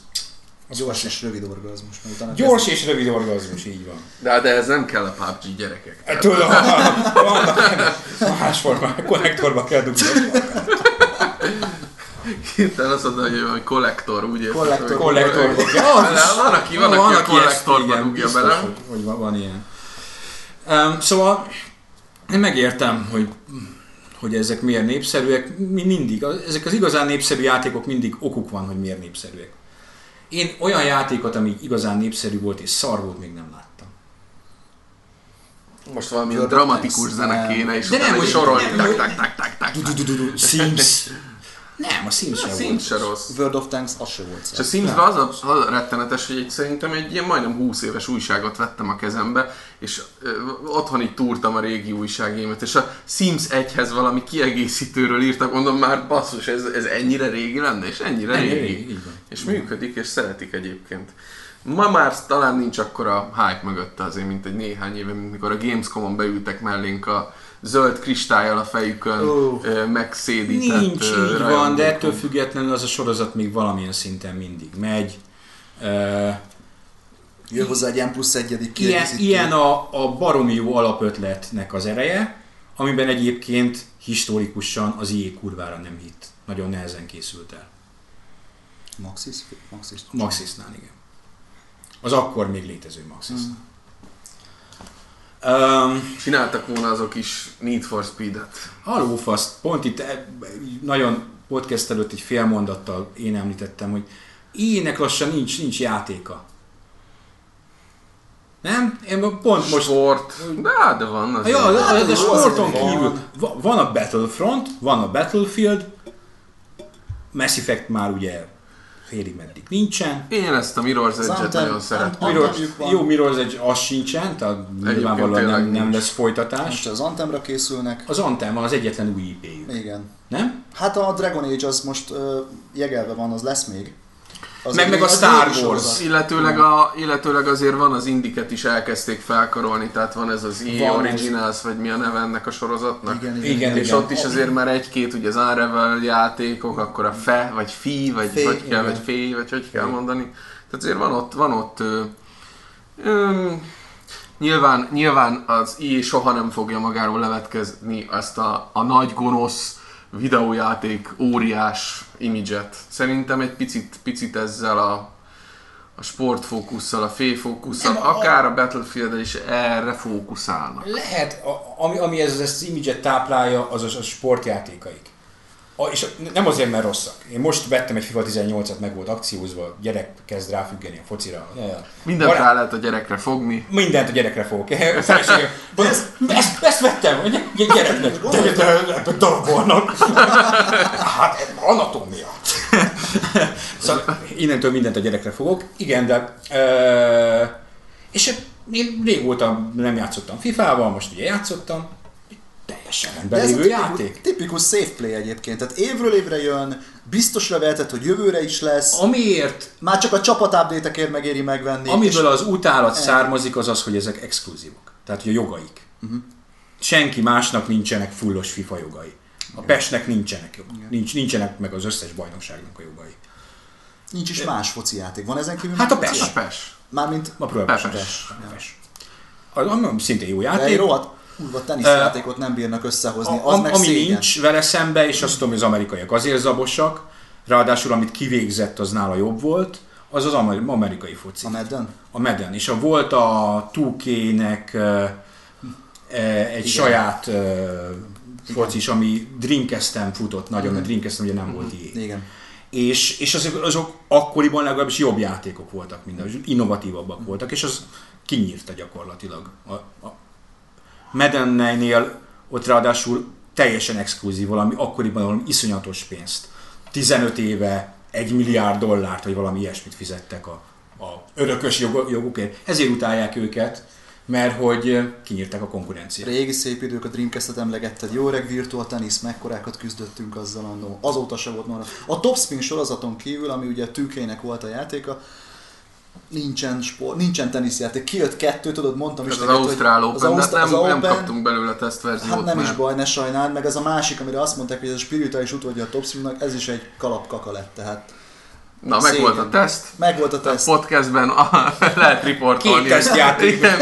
Az Gyors és rövid orgazmus. Gyors és rövid orgazmus, így van. De, de ez nem kell a PUBG gyerekek. Hát Tudom, vannak más formák, konnektorba kell dugni. Hirtelen azt mondod, hogy valami kollektor, úgy érted? Kollektor. kell. Van, aki, van, aki a ezt kollektorba igen, dugja biztos, bele. Hogy, hogy van, van ilyen. Um, szóval én megértem, hogy hogy ezek miért népszerűek, mi mindig, ezek az igazán népszerű játékok mindig okuk van, hogy miért népszerűek. Én olyan játékot, ami igazán népszerű volt és szar volt, még nem láttam. Most of dramatikus zene kéne, és De nem, sorolni. nem, Tak, hogy- tak, tak, tak, tak. Du-du-du-du, Sims. Nem, a Sims sem Sims se rossz. World of Tanks az se volt És a. Simsben az a, az a rettenetes, hogy egy, szerintem egy ilyen majdnem 20 éves újságot vettem a kezembe, és ö, otthon így túrtam a régi újságémet, és a Sims 1-hez valami kiegészítőről írtak, mondom már basszus, ez, ez ennyire régi lenne, és ennyire Ennyi régi. régi. És működik, és szeretik egyébként. Ma már talán nincs akkora hype mögötte azért, mint egy néhány éve, mint mikor a Gamescom-on beültek mellénk a zöld kristályal a fejükön, ö, megszédített Nincs, így van, rajongókon. de ettől függetlenül az a sorozat még valamilyen szinten mindig megy. Uh, Jön hozzá egy M plusz egyedik ilyen, kiegészítő. ilyen a, a baromi jó alapötletnek az ereje, amiben egyébként historikusan az IE kurvára nem hitt. Nagyon nehezen készült el. Maxis? Maxis. Maxisnál, igen. Az akkor még létező Maxisnál. Um, Csináltak volna azok is Need for Speed-et. Halófaszt, pont itt eh, nagyon podcast előtt egy fél mondattal én említettem, hogy ilyenek lassan nincs, nincs játéka. Nem? Én pont most... Sport. De, de van az. Ja, a, a, a Hát, sporton van. kívül va- van a Battlefront, van a Battlefield, Mass Effect már ugye félig meddig nincsen. Én ezt a Mirror's Edge-et nagyon szeretem. Mirror, jó, Mirror's Edge az sincsen, tehát nyilvánvalóan nem, nem lesz folytatás. Most az Anthemra készülnek. Az Anthem az egyetlen új IP-jük, Igen. nem? Hát a Dragon Age az most uh, jegelve van, az lesz még. Az Meg- meg a Star Wars. Illetőleg, a, illetőleg azért van az indiket is elkezdték felkarolni, tehát van ez az EA Van ez. Originals, vagy mi a neve ennek a sorozatnak. Igen, igen. Igen, És igen. ott is azért már egy-két ugye az Unravel játékok, akkor a FE, vagy FI, vagy Fé, hogy kell, igen. vagy FÉ, vagy hogy kell mondani. Tehát azért van ott, van ott ö, ö, nyilván, nyilván az EA soha nem fogja magáról levetkezni azt a, a nagy gonosz videójáték óriás imidzset. Szerintem egy picit, picit ezzel a, a sportfókusszal, a fé-fókusszal, Nem, a- akár a battlefield is erre fókuszálnak. Lehet, a, ami, ami ez, ezt az image táplálja, az a, a sportjátékaik. A, és nem azért, mert rosszak. Én most vettem egy FIFA 18-at, meg volt akciózva, gyerek kezd ráfüggeni a focira. Ja, ja. Mindent Barát- rá lehet a gyerekre fogni. Mindent a gyerekre fogok. A feleségem, ezt, ezt, ezt vettem, egy gyereknek. De, de, de, de darabolnak. Hát, anatómia. Szóval innentől mindent a gyerekre fogok. Igen, de... Ö, és én régóta nem játszottam FIFA-val, most ugye játszottam. Teljesen De ez a lévő tipikus, játék. tipikus safe play egyébként. Tehát évről évre jön, biztosra vehetett, hogy jövőre is lesz. Amiért, Már csak a csapat update-ekért megéri megvenni. amiből az utálat Eh. származik, az az, hogy ezek exkluzívok. Tehát, hogy a jogaik. Mhm. Senki másnak nincsenek fullos FIFA jogai. A Pesnek nincsenek, jog- nincs, nincsenek meg az összes bajnokságnak a jogai. Nincs is más foci játék. Van ezen kívül Hát a PES. Pes. Mármint Ma próbálom. Pepes. Pepes. Pepes. Az, ami szintén jó de egy játék. rohadt kurva teniszjátékot nem bírnak összehozni. Az A, meg ami szégyen. nincs vele szembe, és azt tudom, hogy az amerikaiak azért zabosak, ráadásul amit kivégzett, az nála jobb volt, az az amer- amerikai foci. A Madden? A Madden. És a volt a 2K-nek uh, egy Igen. saját focis, ami Dreamcast-en futott nagyon, mert Dreamcast ugye nem volt ilyen. Igen. És, és azok, azok akkoriban legalábbis jobb játékok voltak minden, innovatívabbak voltak, és az kinyírta gyakorlatilag. A, a Madden-nél ott ráadásul teljesen exkluzív valami, akkoriban valami iszonyatos pénzt. 15 éve egy milliárd dollárt, vagy valami ilyesmit fizettek a, a örökös jog, jogukért. Ezért utálják őket, mert hogy kinyírták a konkurenciát. Régi szép idők, a Dreamcast-et emlegetted, jó reg Virtual Tennis, mekkorákat küzdöttünk azzal annó. Azóta se volt már. A Topspin sorozaton kívül, ami ugye tűkének volt a játéka, nincsen, sport, nincsen teniszjáték. Kijött kettő, tudod, mondtam is Ez az neked, hogy Ausztrál Open, Ausztrál- hát nem, az nem Open- kaptunk belőle tesztverziót. Hát nem is mert- baj, ne sajnáld, meg ez a másik, amire azt mondták, hogy ez a spirituális utódja a Topspinnak, ez is egy kalapkaka lett, tehát Na, meg volt a teszt. Meg volt a A teszt. podcastben a, lehet riportolni. Két tesztjáték, Igen,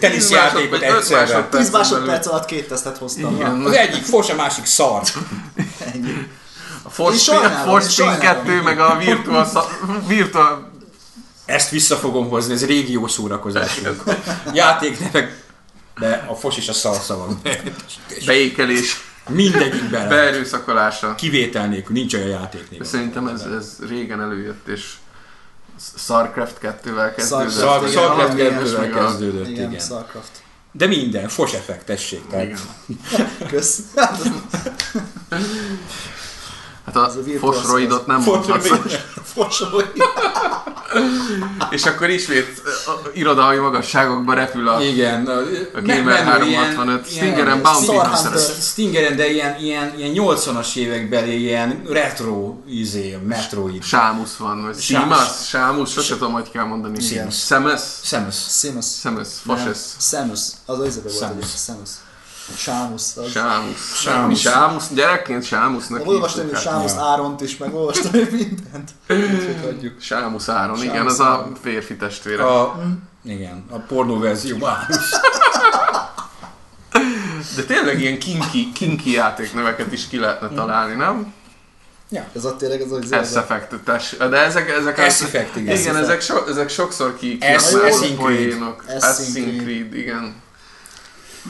teniszjátékot egyszerre. másodperc 10 másodperc alatt két tesztet hoztam. Igen. Az egyik fos, a másik szar. ennyi. A Force Én Spin, sajnálom, Force én Spin sajnálom. 2, meg a Virtual, Sa- Virtual Ezt vissza fogom hozni, ez régi jó szórakozás. Játéknevek, de a fos és a szar szavak. beékelés, Mindegyik bele. beerőszakolása. Kivétel nélkül, nincs olyan játék Szerintem ez, ez régen előjött, és Starcraft 2-vel kezdődött. Szar- Szar, Igen, Starcraft igen, 2-vel igen. kezdődött, Igen, igen. Starcraft. De minden, fos effekt, tessék. Tehát Igen. Kösz. Hát a Ez a fosroidot nem mondhatsz. Fosroid. És akkor ismét a irodalmi magasságokba repül a, Igen. A, a Gamer 365 Stingeren Bounty. Stingeren, de ilyen, ilyen, ilyen 80-as évekbeli ilyen retro izé, Metroid. Sámusz van, vagy. Simas, Sámusz, sose tudom, hogy kell mondani. Simus. Szemes, Samus. Simus. Szemes, Foses, Samus. Az az volt Samus. Sámusz. Az... Sámusz. Sámusz. Sámusz, gyerekként Sámusznak Olvastam, hívtuk, hogy hát. Sámusz Áront is, meg olvastam, hogy mindent. Hagyjuk. Sámusz Áron, igen, Sámusz az a Áron. férfi testvére. A, igen, a pornó verzió. De tényleg ilyen kinki, kinki játékneveket is ki lehetne találni, nem? Ez a tényleg az, hogy Mass Effect-es. De ezek, ezek Effect, igen. igen, ezek, so, ezek sokszor ki, ki a poénok. Igen.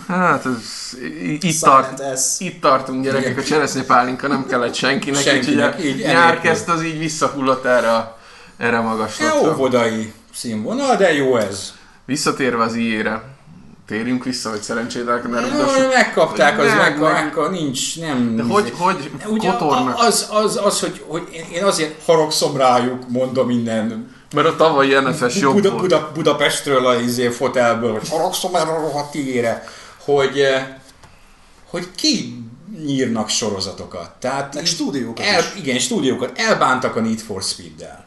Hát ez, itt, tart, itt tartunk gyerekek, a cseresznyepálinka nem kellett senkinek, Senkinek, így a nyár kezd az így visszahullott erre, a- erre a Jó magaslatra. óvodai színvonal, de jó ez. Visszatérve az IE-re, térjünk vissza, hogy szerencsétlenek ne Jó, rúgdassuk. megkapták, az Meg, meg, meg. nincs, nem... De hogy, hogy Ugye kotornak? az, az, az, hogy, hogy én- azért haragszom rájuk, mondom innen Mert a tavalyi NFS jobb Buda, volt. Buda, Budapestről a izé fotelből, hogy haragszom erre a rohadt ígére, hogy, eh, hogy ki nyírnak sorozatokat. Tehát Meg stúdiókat el, is. Igen, stúdiókat. Elbántak a Need for Speed-del.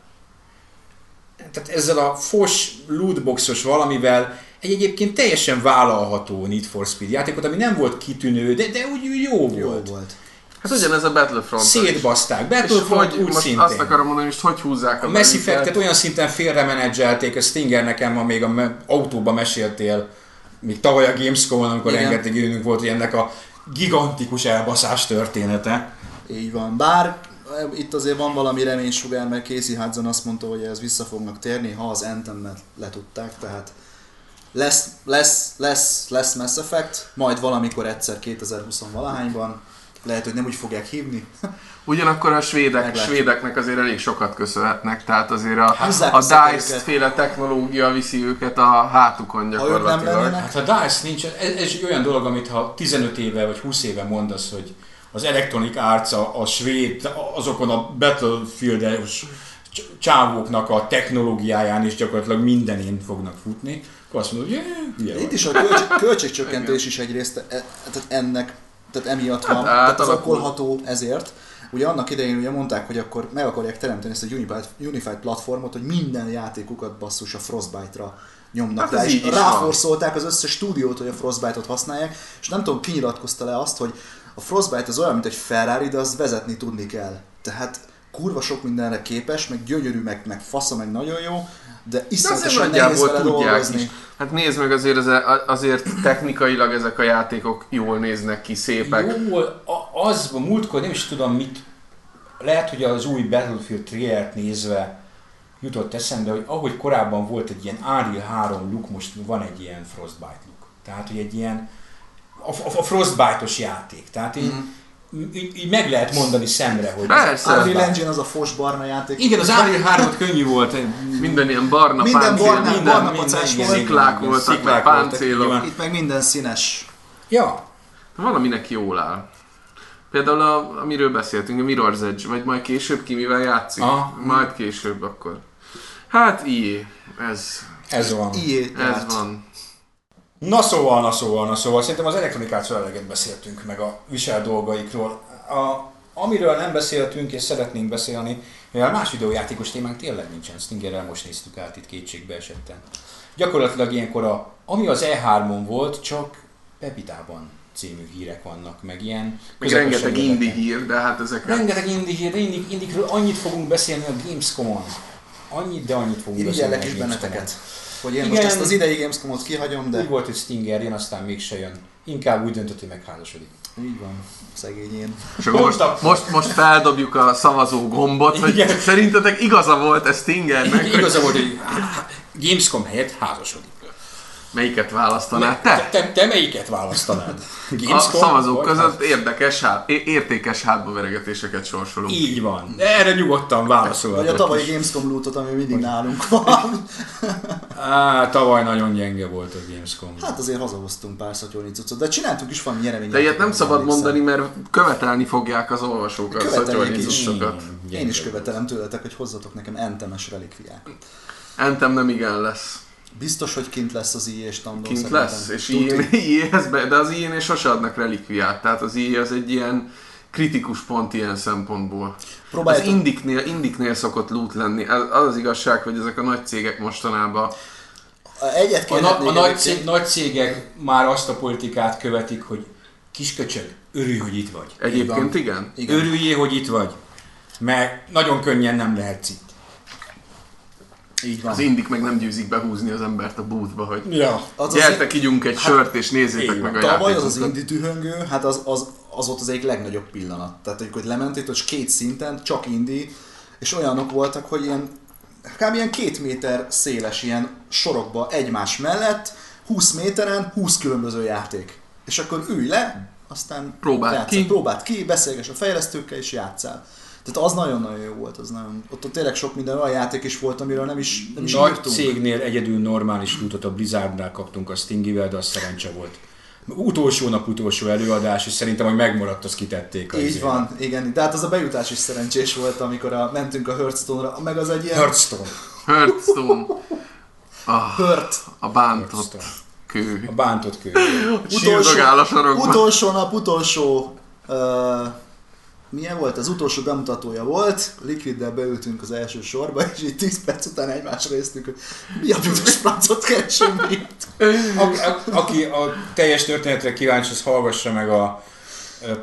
Tehát ezzel a fos, lootboxos valamivel egy egyébként teljesen vállalható Need for Speed játékot, ami nem volt kitűnő, de, de úgy, úgy jó, Jó volt. volt. Hát ugyanez a Battlefront. Szétbaszták. Battlefront úgy most szintén. azt akarom mondani, hogy hogy húzzák a A Mass. Effect-et olyan szinten félremenedzselték, a Stinger nekem ma még a me- autóba meséltél, még tavaly a Gamescom-on, amikor Igen. rengeteg időnk volt, hogy ennek a gigantikus elbaszás története. Így van. Bár e, itt azért van valami reménysugár, mert Casey Hudson azt mondta, hogy ez vissza fognak térni, ha az Anthem-et letudták, tehát lesz, lesz, lesz, lesz Mass Effect, majd valamikor egyszer 2020 valahányban, lehet, hogy nem úgy fogják hívni. Ugyanakkor a svédek, Meglátjuk. svédeknek azért elég sokat köszönhetnek, tehát azért a, Húzzák a vissza DICE féle technológia viszi őket a hátukon Ha gyakorlatilag. lennének, Hát a DICE nincs, ez, ez egy olyan dolog, amit ha 15 éve vagy 20 éve mondasz, hogy az Electronic Arts, a, a svéd, azokon a Battlefield-es cs- csávóknak a technológiáján is gyakorlatilag mindenén fognak futni, akkor azt mondod, hogy "Jé, hülye itt vagy." is a költség, költségcsökkentés is egyrészt e, tehát ennek, tehát emiatt van, Hát tehát az okolható ezért. Ugye annak idején ugye mondták, hogy akkor meg akarják teremteni ezt a Unified, Unified platformot, hogy minden játékukat basszus a Frostbite-ra nyomnak Hát rá, ez és ráforszolták az összes stúdiót, hogy a Frostbite-ot használják, és nem tudom, ki nyilatkozta le azt, hogy a Frostbite az olyan, mint egy Ferrari, de azt vezetni tudni kell. Tehát kurva sok mindenre képes, meg gyönyörű, meg, meg fasza, meg nagyon jó, de iszonyatosan nehéz vele tudják dolgozni. is. Hát nézd meg azért, az- azért technikailag ezek a játékok jól néznek ki, szépek. Jól, az a múltkor nem is tudom mit, lehet, hogy az új Battlefield trailert nézve jutott eszembe, hogy ahogy korábban volt egy ilyen Unreal 3 look, most van egy ilyen Frostbite look. Tehát, hogy egy ilyen a, a, a Frostbite-os játék. Tehát így, így, így, meg lehet mondani szemre, hogy... Persze. Unreal Engine az a fos barna játék. Igen, az Unreal 3 könnyű volt. Minden ilyen barna Minden páncél, barna- minden, barna minden, pacás ilyen volt. sziklák voltak, meg Sziklák voltak, páncélok. van. Itt meg minden színes. Ja, Valaminek jól áll. Például, a, amiről beszéltünk, a Mirror's Edge, vagy majd később ki mivel játszik? Aha. Majd később akkor. Hát IE, ez, ez van. Ilyét ez van. Na szóval, na szóval, na szóval, szerintem az elektronikától eleget beszéltünk meg a visel dolgaikról. A, amiről nem beszéltünk és szeretnénk beszélni, mivel más videójátékos témánk tényleg nincsen, Stingerrel most néztük át itt kétségbe esetten. Gyakorlatilag ilyenkor a, ami az E3-on volt, csak Pepitában című hírek vannak, meg ilyen Még közepesen rengeteg indie hír, de hát ezek Rengeteg indie hír, de indie, indikről annyit fogunk beszélni a Gamescom-on. Annyit, de annyit fogunk beszélni Irigyellek a is Gamescom-on. benneteket. Hogy én Igen. most ezt az idei Gamescom-ot kihagyom, de Úgy volt, hogy Stinger jön, aztán mégse jön. Inkább úgy döntött, hogy megházasodik. így van, szegény én. És akkor most, most, most feldobjuk a szavazó gombot, hogy Igen. szerintetek igaza volt ez Stingernek, hogy Igaza volt, hogy Gamescom helyett házasodik. Melyiket választanád te? Te, te melyiket választanád? A Gamescom szavazók vagy között érdekes, hát, értékes hátbaveregetéseket sorsolunk. Így van. Erre nyugodtan válaszolhatok. Vagy a tavalyi. Gamescom lootot, ami mindig nálunk van. Á, tavaly nagyon gyenge volt a Gamescom. Hát azért hazahoztunk pár szatyolni cuccot, de csináltunk is valami nyereményet. De ilyet nem szabad mondani, mert követelni fogják az olvasók a is. cuccokat. Én is követelem tőletek, hogy hozzatok nekem entemes relikviát. Entem nem igen lesz. Biztos, hogy kint lesz az IE standon Kint szerintem. lesz, és ilyenhez be, de az ilyen sose adnak relikviát, tehát az ilyen az egy ilyen kritikus pont ilyen szempontból. Az Próbáljátok, indiknél, indiknél szokott loot lenni. Az az, az igazság, hogy ezek a nagy cégek mostanában egyet A, na, a nagy, cég, nagy cégek már azt a politikát követik, hogy kisköcsög, örülj, hogy itt vagy. egyébként igen. Igen. Örüljél, hogy itt vagy. Mert nagyon könnyen nem lehetsz itt. Így van. Az indik meg nem győzik behúzni az embert a bútba, hogy Ja. Az gyertek, ígyunk egy hát, sört és nézzétek meg a van. Tavaly az az indi dühöngő, hát az, az, az volt az egyik legnagyobb pillanat. Tehát, hogy lementél, hogy két szinten, csak indi, és olyanok voltak, hogy ilyen, kb. ilyen két méter széles ilyen sorokba egymás mellett, 20 méteren 20 különböző játék. És akkor ülj le, aztán Próbáld ki. próbáld ki, beszélgess a fejlesztőkkel és játszál. Tehát az nagyon-nagyon jó volt, az nagyon, ott, ott tényleg sok minden olyan játék is volt, amiről nem is, nem is Nagy írtunk. cégnél egyedül normális lootot a Blizzardnál kaptunk a Stingivel, de az szerencse volt. Utolsó nap utolsó előadás, és szerintem, hogy megmaradt, azt kitették. Így azért. van, igen. De hát az a bejutás is szerencsés volt, amikor a, mentünk a Hearthstone-ra, meg az egy ilyen Hearthstone. Hearthstone. Ah, Hearth. a bántott Hearthstone. kő. A bántott kő. Sírdogál a utolsó nap, utolsó uh, milyen volt? Az utolsó bemutatója volt, Liquiddel beültünk az első sorba, és így 10 perc után egymásra néztük, hogy mi a büdös francot keresünk itt. A, a, aki a teljes történetre kíváncsi, az hallgassa meg a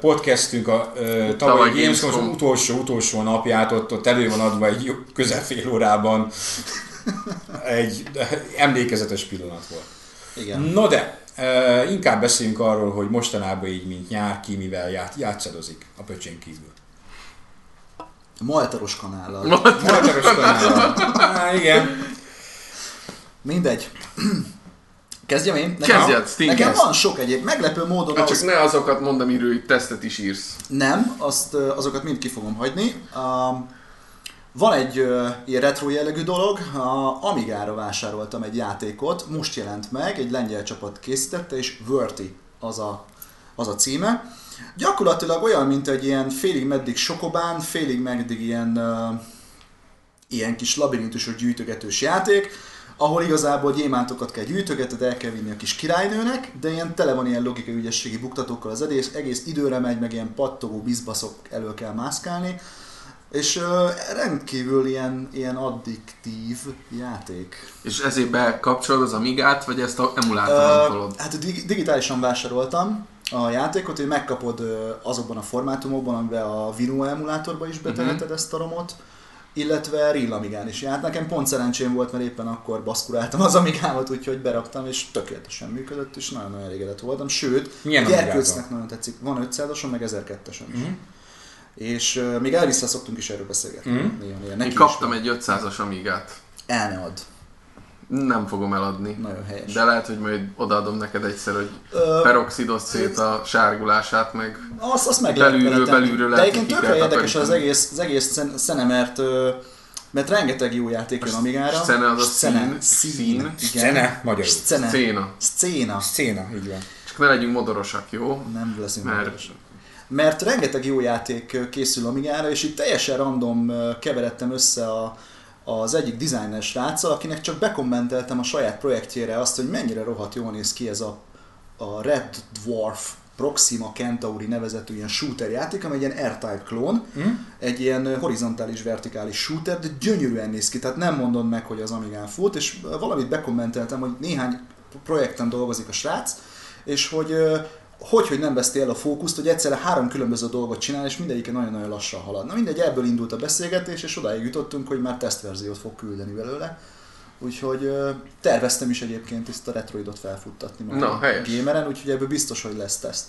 podcastünk a Tavaly tavalyi Gamescom Gamescom. utolsó, utolsó napját, ott, ott elő van adva egy jó- közel fél órában. Egy emlékezetes pillanat volt. Igen. No de, ö, inkább beszéljünk arról, hogy mostanában így, mint nyár, ki mivel ját, játszadozik a pöcsén kívül. Maltaros kanállal. Magyaros kanállal. Á, igen. Mindegy. Kezdjem én? Kezdjed, Sting, nekem van sok egyéb. Meglepő módon Hát az... csak ne azokat mondd, amiről itt tesztet is írsz. Nem, azt, azokat mind ki fogom hagyni. Um, van egy ilyen retro jellegű dolog, a Amigára vásároltam egy játékot, most jelent meg, egy lengyel csapat készítette, és Verti az a, az a címe. Gyakorlatilag olyan, mint egy ilyen félig meddig sokobán, félig meddig ilyen, uh, ilyen kis labirintusos gyűjtögetős játék, ahol igazából gyémántokat kell gyűjtögetned, el kell vinni a kis királynőnek, de ilyen tele van ilyen logikai ügyességi buktatókkal az egész, egész időre megy, meg ilyen pattogó bizbaszok elő kell mászkálni, és ö, rendkívül ilyen, ilyen addiktív játék. És ezért bekapcsolod az Amigát, vagy ezt a emulátoron hát dig- digitálisan vásároltam a játékot, hogy megkapod ö, azokban a formátumokban, amiben a Vino emulátorba is beteheted Mhm. ezt a romot, illetve Real Amigán is járt. Nekem pont szerencsém volt, mert éppen akkor baszkuráltam az Amigámat, úgyhogy beraktam, és tökéletesen működött, és nagyon-nagyon elégedett voltam. Sőt, Milyen? Gyerkőcnek nagyon tetszik. Van 500-oson, meg 1002-esen is. Mhm. És uh, még Elvis-szel szoktunk is erről beszélgetni. Mhm. Néha, néha. Neki Én kaptam egy 500-as Amigát. El ne add. Nem fogom eladni. Nagyon helyes. De lehet, hogy majd odaadom neked egyszer, hogy Ö, peroxidoz szét a sárgulását, meg Azt, azt meg lehet Belülről- tenni. belülről De lehet, egyébként hogy ki tökre érdekes az egész, az egész szen- szene, mert, mert rengeteg jó játék jön Amigára. Szene az a Szene, szín, szín. Szene, magyarul. Szene. széna. Széna, így van. Csak ne legyünk modorosak, jó? Nem leszünk Mert- Mert... Mert rengeteg jó játék készül Amigára, és itt teljesen random keveredtem össze a, az egyik designer sráccal, akinek csak bekommenteltem a saját projektjére azt, hogy mennyire rohadt jól néz ki ez a, a Red Dwarf Proxima Centauri nevezetű ilyen shooter játék, amely egy ilyen R-Type klón, Hm? egy ilyen horizontális, vertikális shooter, de gyönyörűen néz ki, tehát nem mondod meg, hogy az Amigán fut, és valamit bekommenteltem, hogy néhány projekten dolgozik a srác, és hogy hogy, hogy nem veszti el a fókuszt, hogy egyszerre három különböző dolgot csinál, és mindegyike nagyon-nagyon lassan halad. Na mindegy, ebből indult a beszélgetés, és odáig jutottunk, hogy már tesztverziót fog küldeni belőle. Úgyhogy terveztem is egyébként ezt a Retroidot felfuttatni Na, a helyes. Gameren, úgyhogy ebből biztos, hogy lesz teszt.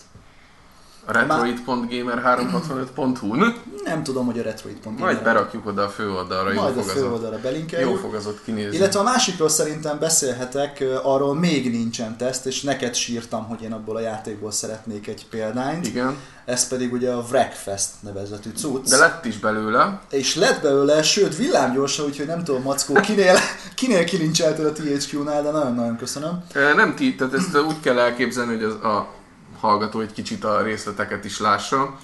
A retroid.gamer365.hu-n. Nem tudom, hogy a Retroid pont Majd berakjuk oda a főoldalra, jó Majd a főoldalra jó belinkeljük. fog az ott kinézni. Illetve a másikról szerintem beszélhetek, arról még nincsen teszt, és neked sírtam, hogy én abból a játékból szeretnék egy példányt. Igen, Ez pedig ugye a Wreckfest nevezetű cucc. de lett is belőle. És lett belőle, sőt villámgyorsan, úgyhogy nem tudom, Mackó, kinél, kinél kilincselted a THQ-nál, de nagyon-nagyon köszönöm. Nem ti, tehát ezt úgy kell elképzelni, hogy az, a hallgató egy kicsit a részleteket is lássa,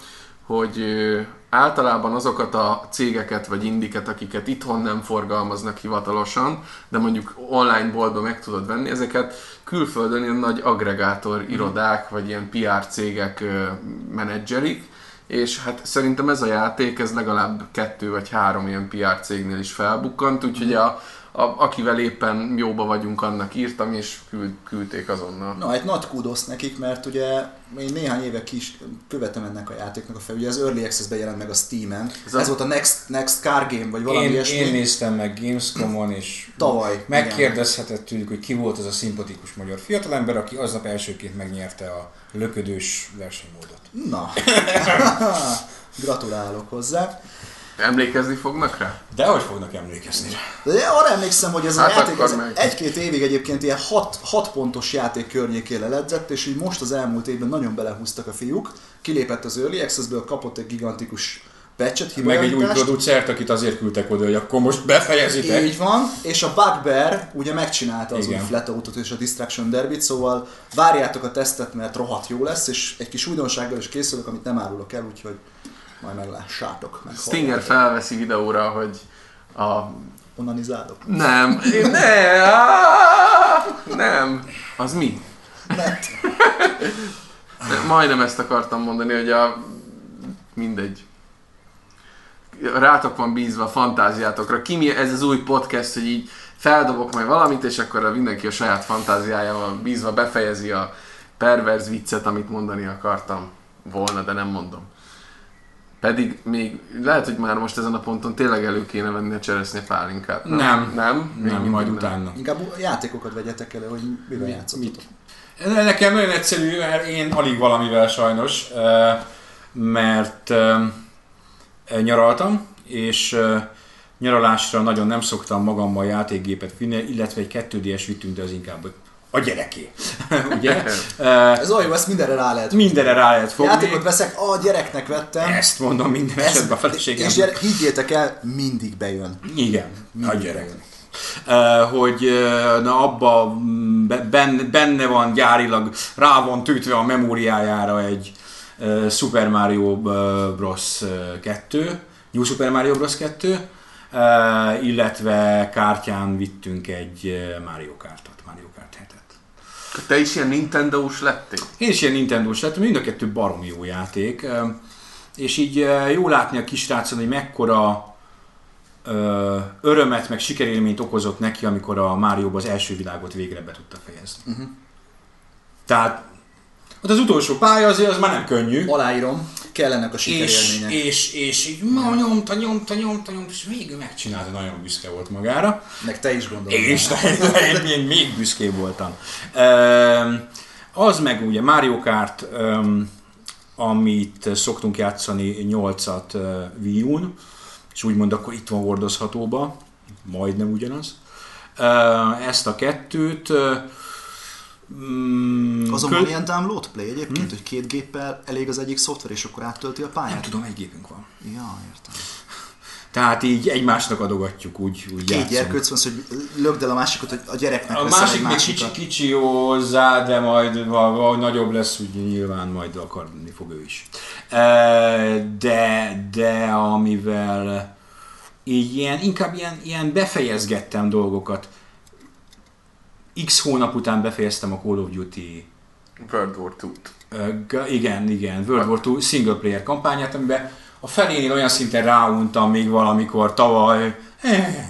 hogy általában azokat a cégeket vagy indiket, akiket itthon nem forgalmaznak hivatalosan, de mondjuk online boltban meg tudod venni, ezeket külföldön ilyen nagy agregátor irodák, vagy ilyen PR cégek menedzserik, és hát szerintem ez a játék, ez legalább kettő vagy három ilyen PR cégnél is felbukkant, úgyhogy a, a, akivel éppen jóba vagyunk, annak írtam, és küld, küldték azonnal. Na, egy nagy kudosz nekik, mert ugye én néhány éve kis követem ennek a játéknak a fel, ugye az Early Access-ben jelent meg a Steam-en. Ez, Ez a- volt a Next, Next Car Game, vagy valami Én, ilyesmi. én néztem meg Gamescom-on, és Tavaly, megkérdezhetett tőlük, hogy ki volt az a szimpatikus magyar fiatalember, aki aznap elsőként megnyerte a löködős versenymódot. Na, gratulálok hozzá. Emlékezni fognak rá? De hogy fognak emlékezni rá? De arra emlékszem, hogy ez a Hát játék akkor ez egy-két évig egyébként ilyen 6 pontos játék környékén leledzett, és így most az elmúlt évben nagyon belehúztak a fiúk. Kilépett az Early Access-ből, kapott egy gigantikus patchet, Meg egy új producert, akit azért küldtek oda, hogy akkor most befejezitek. Így van, és a Bugbear ugye megcsinálta az Igen. új Flatoutot és a Distraction Derbyt, szóval várjátok a tesztet, mert rohadt jó lesz, és egy kis újdonsággal is készülök, amit nem árulok el, úgyhogy majd meglássátok. Meg Stinger felveszi videóra, hogy a... Onanizálok. Nem, én ne, nem. Az mi? Net. Majdnem ezt akartam mondani, hogy a... Mindegy. Rátok van bízva a fantáziátokra. Ki mi ez az új podcast, hogy így feldobok majd valamit, és akkor mindenki a saját fantáziájával bízva befejezi a perverz viccet, amit mondani akartam volna, de nem mondom. Pedig még lehet, hogy már most ezen a ponton tényleg elő kéne venni a cseresznye pálinkát. Nem. Nem? Még Nem, mindig majd nem. utána. Inkább játékokat vegyetek elő, hogy mivel játszottatok. Nekem nagyon egyszerű, mert én alig valamivel sajnos, mert nyaraltam, és nyaralásra nagyon nem szoktam magammal játékgépet vinni, illetve egy 2DS vittünk, de az inkább a gyereké. Ugye? Ez olyan jó, ezt mindenre rá lehet. Mindenre rá lehet fogni. Játékot veszek, a gyereknek vettem. Ezt mondom minden Ez- esetben a feleségem. és gyere, higgyétek el, mindig bejön. Igen, Mindig gyerek. bejön. Uh, hogy uh, na abba mm, be- benne, benne van gyárilag, rá van tűtve a memóriájára egy uh, Super Mario Bros. uh, 2, New Super Mario Bros. 2, uh, illetve kártyán vittünk egy Mario 7-et. Te is ilyen Nintendo-s lettél? Én is ilyen Nintendo-s lettem, mind a kettő baromi jó játék, és így jó látni a kisrácon, hogy mekkora ö, örömet, meg sikerélményt okozott neki, amikor a Márióban az első világot végre be tudta fejezni. Uh-huh. Tehát ott az utolsó pálya azért az már nem könnyű. Aláírom, kellenek a És, sikerélmények. és, és így ma nyomta, nyomta, nyomta, nyomta, és végül megcsinálta, nagyon büszke volt magára. Meg te is gondolod. És én, én még büszkébb voltam. Az meg ugye Mario Kart, amit szoktunk játszani 8-at ö, Wii U-n, és úgymond akkor itt van hordozhatóba, majdnem ugyanaz. Ö, Ezt a kettőt mm, Azon kö- van ilyen download play egyébként, hogy két géppel elég az egyik szoftver, és akkor áttölti a nem pályát? tudom, egy gépünk van. Ja, értem. Tehát így egymásnak adogatjuk, úgy, úgy Két gyerkőc van, hogy lögd el a másikat, hogy a gyereknek A másik még kicsi, kicsi hozzá, de majd ha, nagyobb lesz, úgy nyilván majd akarni fog ő is. De, de amivel így ilyen, inkább ilyen, ilyen befejezgettem dolgokat. X hónap után befejeztem a Call of Duty World War II-t. G- igen, igen, World War II single player kampányát, amiben a felénél olyan szinten ráuntam még valamikor tavaly, eh,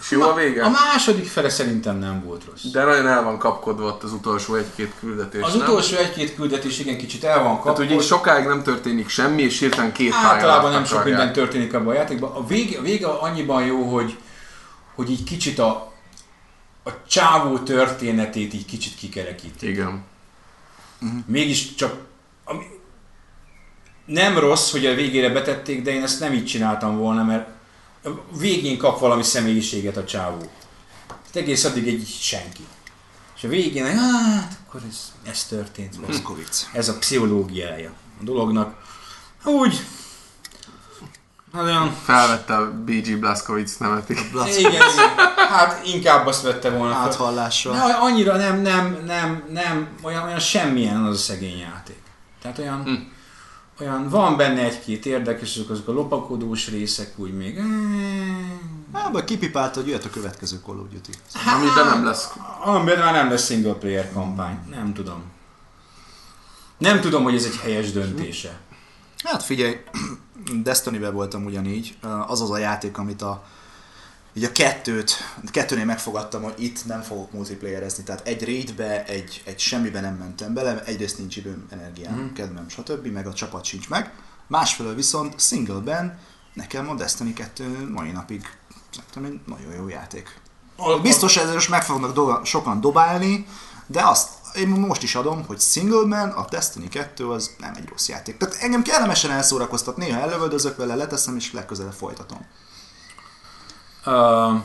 És jó a vége? A második fele szerintem nem volt rossz. De nagyon el van kapkodva ott az utolsó egy-két küldetés, Az nem? utolsó egy-két küldetés igen kicsit el van kapva. Tehát ugye sokáig nem történik semmi, és hirtelen két Általában nem sok minden történik abban a játékban. A vége, a vége annyiban jó, hogy, hogy így kicsit a, a csávó történetét így kicsit kikerekít. Igen. Mégis csak ami, nem rossz, hogy a végére betették, de én ezt nem így csináltam volna, mert végén kap valami személyiséget a csávó. Hát egész addig egy senki. És a végén, hát akkor ez, ez történt. Moszkovic. ez a pszichológiája a dolognak. Úgy, olyan, Felvette a BG Blaskovic nevet. Igen, igen, hát inkább azt vette volna fel. áthallással. De annyira nem, nem, nem, nem, olyan, olyan semmilyen az a szegény játék. Tehát olyan, Hm. olyan van benne egy-két érdekes, azok, azok a lopakodós részek úgy még. eh, Hát, vagy kipipálta, hogy jöhet a következő Call of Duty. Amiben nem lesz. Amiben már nem lesz single player kampány. Nem tudom. Nem tudom, hogy ez egy helyes döntése. Hát figyelj, Destiny-ben voltam ugyanígy. Az az a játék, amit a így a kettőt, kettőnél megfogadtam, hogy itt nem fogok multiplayerezni, tehát egy raidbe, egy, egy semmibe nem mentem bele, egyrészt nincs időm, energiám, mm. kedvem, stb., meg a csapat sincs meg. Másfelől viszont singleben nekem a Destiny 2 mai napig szerintem egy nagyon jó játék. Biztos ezzel most meg fognak do- sokan dobálni, de azt én most is adom, hogy singleben a Destiny 2 az nem egy rossz játék. Tehát engem kellemesen elszórakoztat, néha ellövöldözök vele, leteszem és legközelebb folytatom. Uh,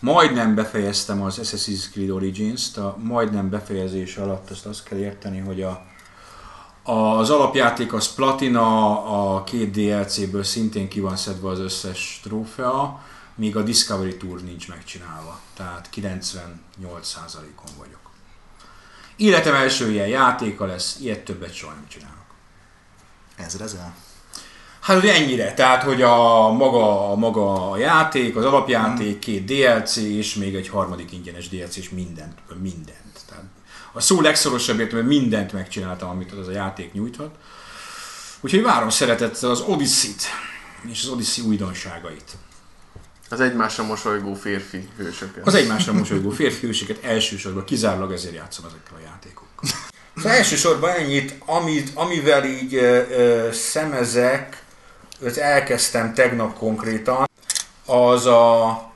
majdnem befejeztem az Assassin's Creed Origins-t, a majdnem befejezés alatt azt, azt kell érteni, hogy a, az alapjáték az platina, a két DLC-ből szintén ki van szedve az összes trófea, míg a Discovery Tour nincs megcsinálva, tehát 98%-on vagyok. Életem első ilyen játéka lesz, ilyet többet soha nem csinálok. Ezrezel. Hát ugye ennyire, tehát hogy a maga, a maga a játék, az alapjáték, két DLC és még egy harmadik ingyenes DLC és mindent, mindent. Tehát a szó legszorosabb értelemben mindent megcsináltam, amit az a játék nyújthat. Úgyhogy várom szeretettel az Odyssey-t és az Odyssey újdonságait. Az egymásra mosolygó férfi hősöket. Az egymásra mosolygó férfi hőseket elsősorban kizárólag ezért játszom ezekkel a játékokkal. Az elsősorban ennyit, amit, amivel így ö, ö, szemezek, őt elkezdtem tegnap konkrétan, az a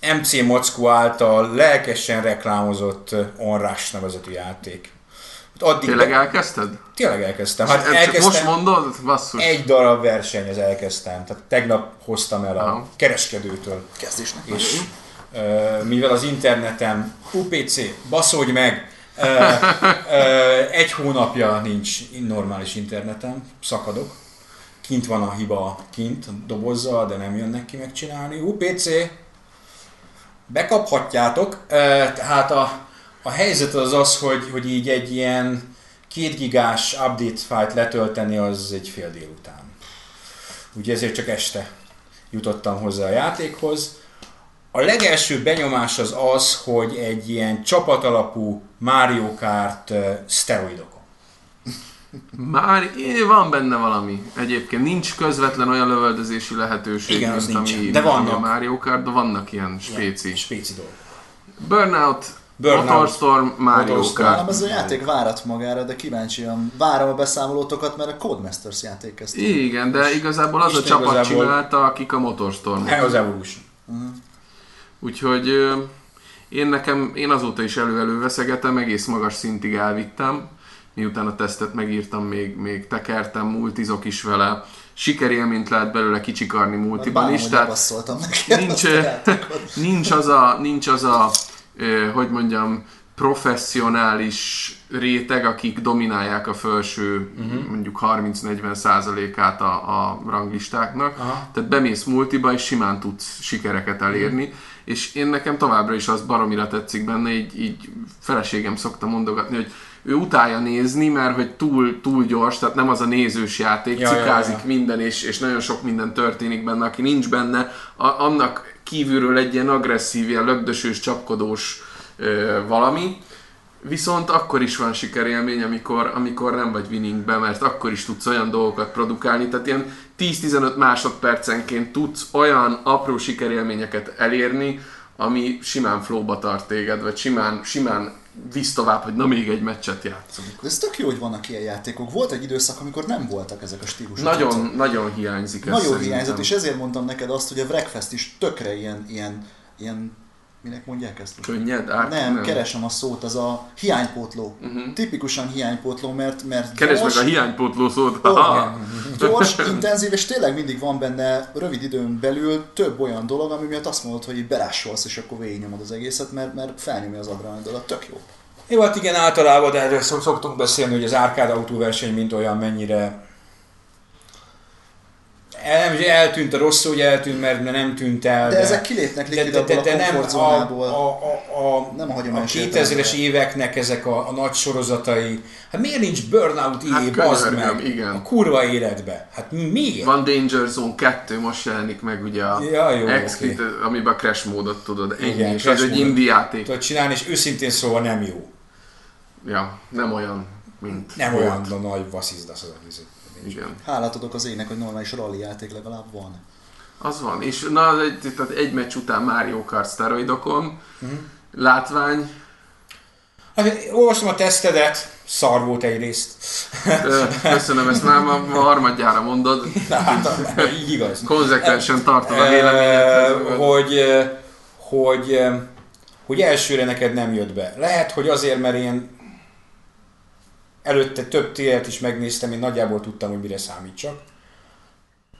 MC Mockó által lelkesen reklámozott ö, Onrush nevezetű játék. Addig Tényleg elkezdted? Tényleg elkezdtem. Hát csak elkezdtem, most mondod? Basszus. egy darab verseny az elkezdtem. Tehát tegnap hoztam el a Aha. kereskedőtől. Kezdésnek És ö, mivel az internetem UPC, baszódj meg, ö, ö, egy hónapja nincs normális internetem, szakadok. Kint van a hiba kint, a dobozzal, de nem jönnek ki megcsinálni. UPC, bekaphatjátok. Ö, Tehát a, a helyzet az az, hogy, hogy így egy ilyen két gigás update fájlt letölteni, az egy fél délután. Úgyhogy ezért csak este jutottam hozzá a játékhoz. A legelső benyomás az az, hogy egy ilyen csapatalapú Mario Kart szteroidokon. Már van benne valami. Egyébként nincs közvetlen olyan lövöldözési lehetőség, Igen, az mint nincsen. ami De vannak. a Mario Kart, de vannak ilyen spéci. Ilyen Spéci dolgok. Burnout, Burnout. Motorstorm, Mario. Kart. Nálam ez a játék várat magára, de kíváncsian várom a beszámolótokat, mert a Codemasters játék kezdte. Igen, de igazából az a csapat igazából- csinálta, akik a Motorstorm. Az Evolution. Úgyhogy ö, én nekem, én azóta is elő-elő veszegetem, egész magas szintig elvittem. Miután a tesztet megírtam, még, még tekertem, multizok is vele. Sikerélményt lehet belőle kicsikarni multiban is, tehát nincs, nincs az a, nincs az a hogy mondjam, professzionális réteg, akik dominálják a felső uh-huh. mondjuk 30-40 százalékát a, a ranglistáknak. Aha. Tehát bemész multiba, és simán tudsz sikereket elérni. Uh-huh. És én nekem továbbra is az baromira tetszik benne, így, így feleségem szokta mondogatni, hogy ő utálja nézni, mert hogy túl, túl gyors, tehát nem az a nézős játék, Ja, ja, cikázik ja. minden, és, és nagyon sok minden történik benne, aki nincs benne, a, annak kívülről egy ilyen agresszív, ilyen lögdösős, csapkodós ö, valami, Viszont akkor is van sikerélmény, amikor, amikor nem vagy winningbe, mert akkor is tudsz olyan dolgokat produkálni, tehát ilyen 10-15 másodpercenként tudsz olyan apró sikerélményeket elérni, ami simán flóba tart téged, vagy simán, simán visz tovább, hogy na még egy meccset játszunk. De ez tök jó, hogy vannak ilyen játékok. Volt egy időszak, amikor nem voltak ezek a stílusok. Nagyon, nagyon hiányzik ez Nagyon szerintem. hiányzott, és ezért mondtam neked azt, hogy a Wreckfest is tökre ilyen, ilyen, ilyen minek mondják ezt? Könnyed? Árk, nem, keresem a szót, az a hiánypótló. Mhm. Tipikusan hiánypótló, mert, mert Keresd meg a hiánypótló szót. Aha. gyors, intenzív, és tényleg mindig van benne rövid időn belül több olyan dolog, ami miatt azt mondod, hogy így berásolsz, és akkor végignyomod az egészet, mert, mert felnyomja az adrenalidodat. Tök jó. Jó, hát igen, általában, de erről szok- szoktunk beszélni, hogy az árkád autóverseny, mint olyan mennyire el, nem, eltűnt a rossz, hogy eltűnt, mert nem tűnt el. De ezek kilépnek de, likvid de, de, de a nem a, a, a, a, Nem a a hagyományos 2000-es értelemben. éveknek ezek a, a nagy sorozatai. Hát miért nincs Burnout Hát IE, bazd könyörgöm, meg, igen. a kurva életbe? Hát miért? Van Danger Zone 2, most jelenik meg ugye a Ja, jó, X, oké. amiben Crash módot tudod ennyi, Igen, és az egy indie játék. Tudod csinálni, és őszintén szóval nem jó. Ja, nem olyan, mint Nem volt. olyan a nagy vasszizdasz az a izé. Igen. Hálát adok az ének, hogy normális rally játék legalább van. Az van. És na, egy, tehát egy meccs után Mario Kart szteroidokon, Mhm. látvány, Hát, olvastam a tesztedet, szar volt egyrészt. Köszönöm, ezt már ma, ma harmadjára mondod, Na, hát, így igaz. konzekvensen tartod a Ö, véleményedhez. hogy, hogy, hogy elsőre neked nem jött be. Lehet, hogy azért, mert én előtte több télet is megnéztem, én nagyjából tudtam, hogy mire számítsak.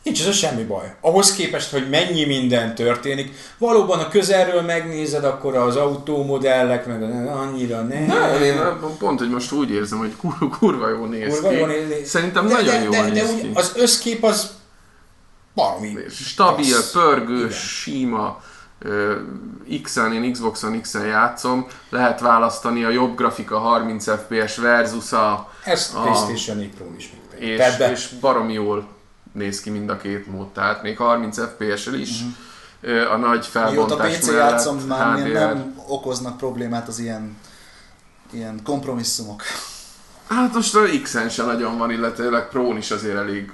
Nincs ez a semmi baj. Ahhoz képest, hogy mennyi minden történik, valóban a közelről megnézed, akkor az autómodellek, meg annyira nem. Nem, én pont, hogy most úgy érzem, hogy kur, kurva jó néz Kurva ki. jól néz- Szerintem de, nagyon de, jól de, de, néz úgy ki. Az összkép az valami. Stabil, pörgős, Igen. sima, ö, X-en, én Xboxon X-en játszom, lehet választani a jobb grafika 30 FPS versus a Ezt a- PlayStation 4 Pro is és, be- és baromi jól néz ki mind a két mód, tehát még 30 FPS-el is, ö, a nagy Mióta felbontás PC mellett játszom, már HDR. nem okoznak problémát az ilyen, ilyen kompromisszumok. Hát most a X-en sem nagyon van, illetőleg Pro-n is azért elég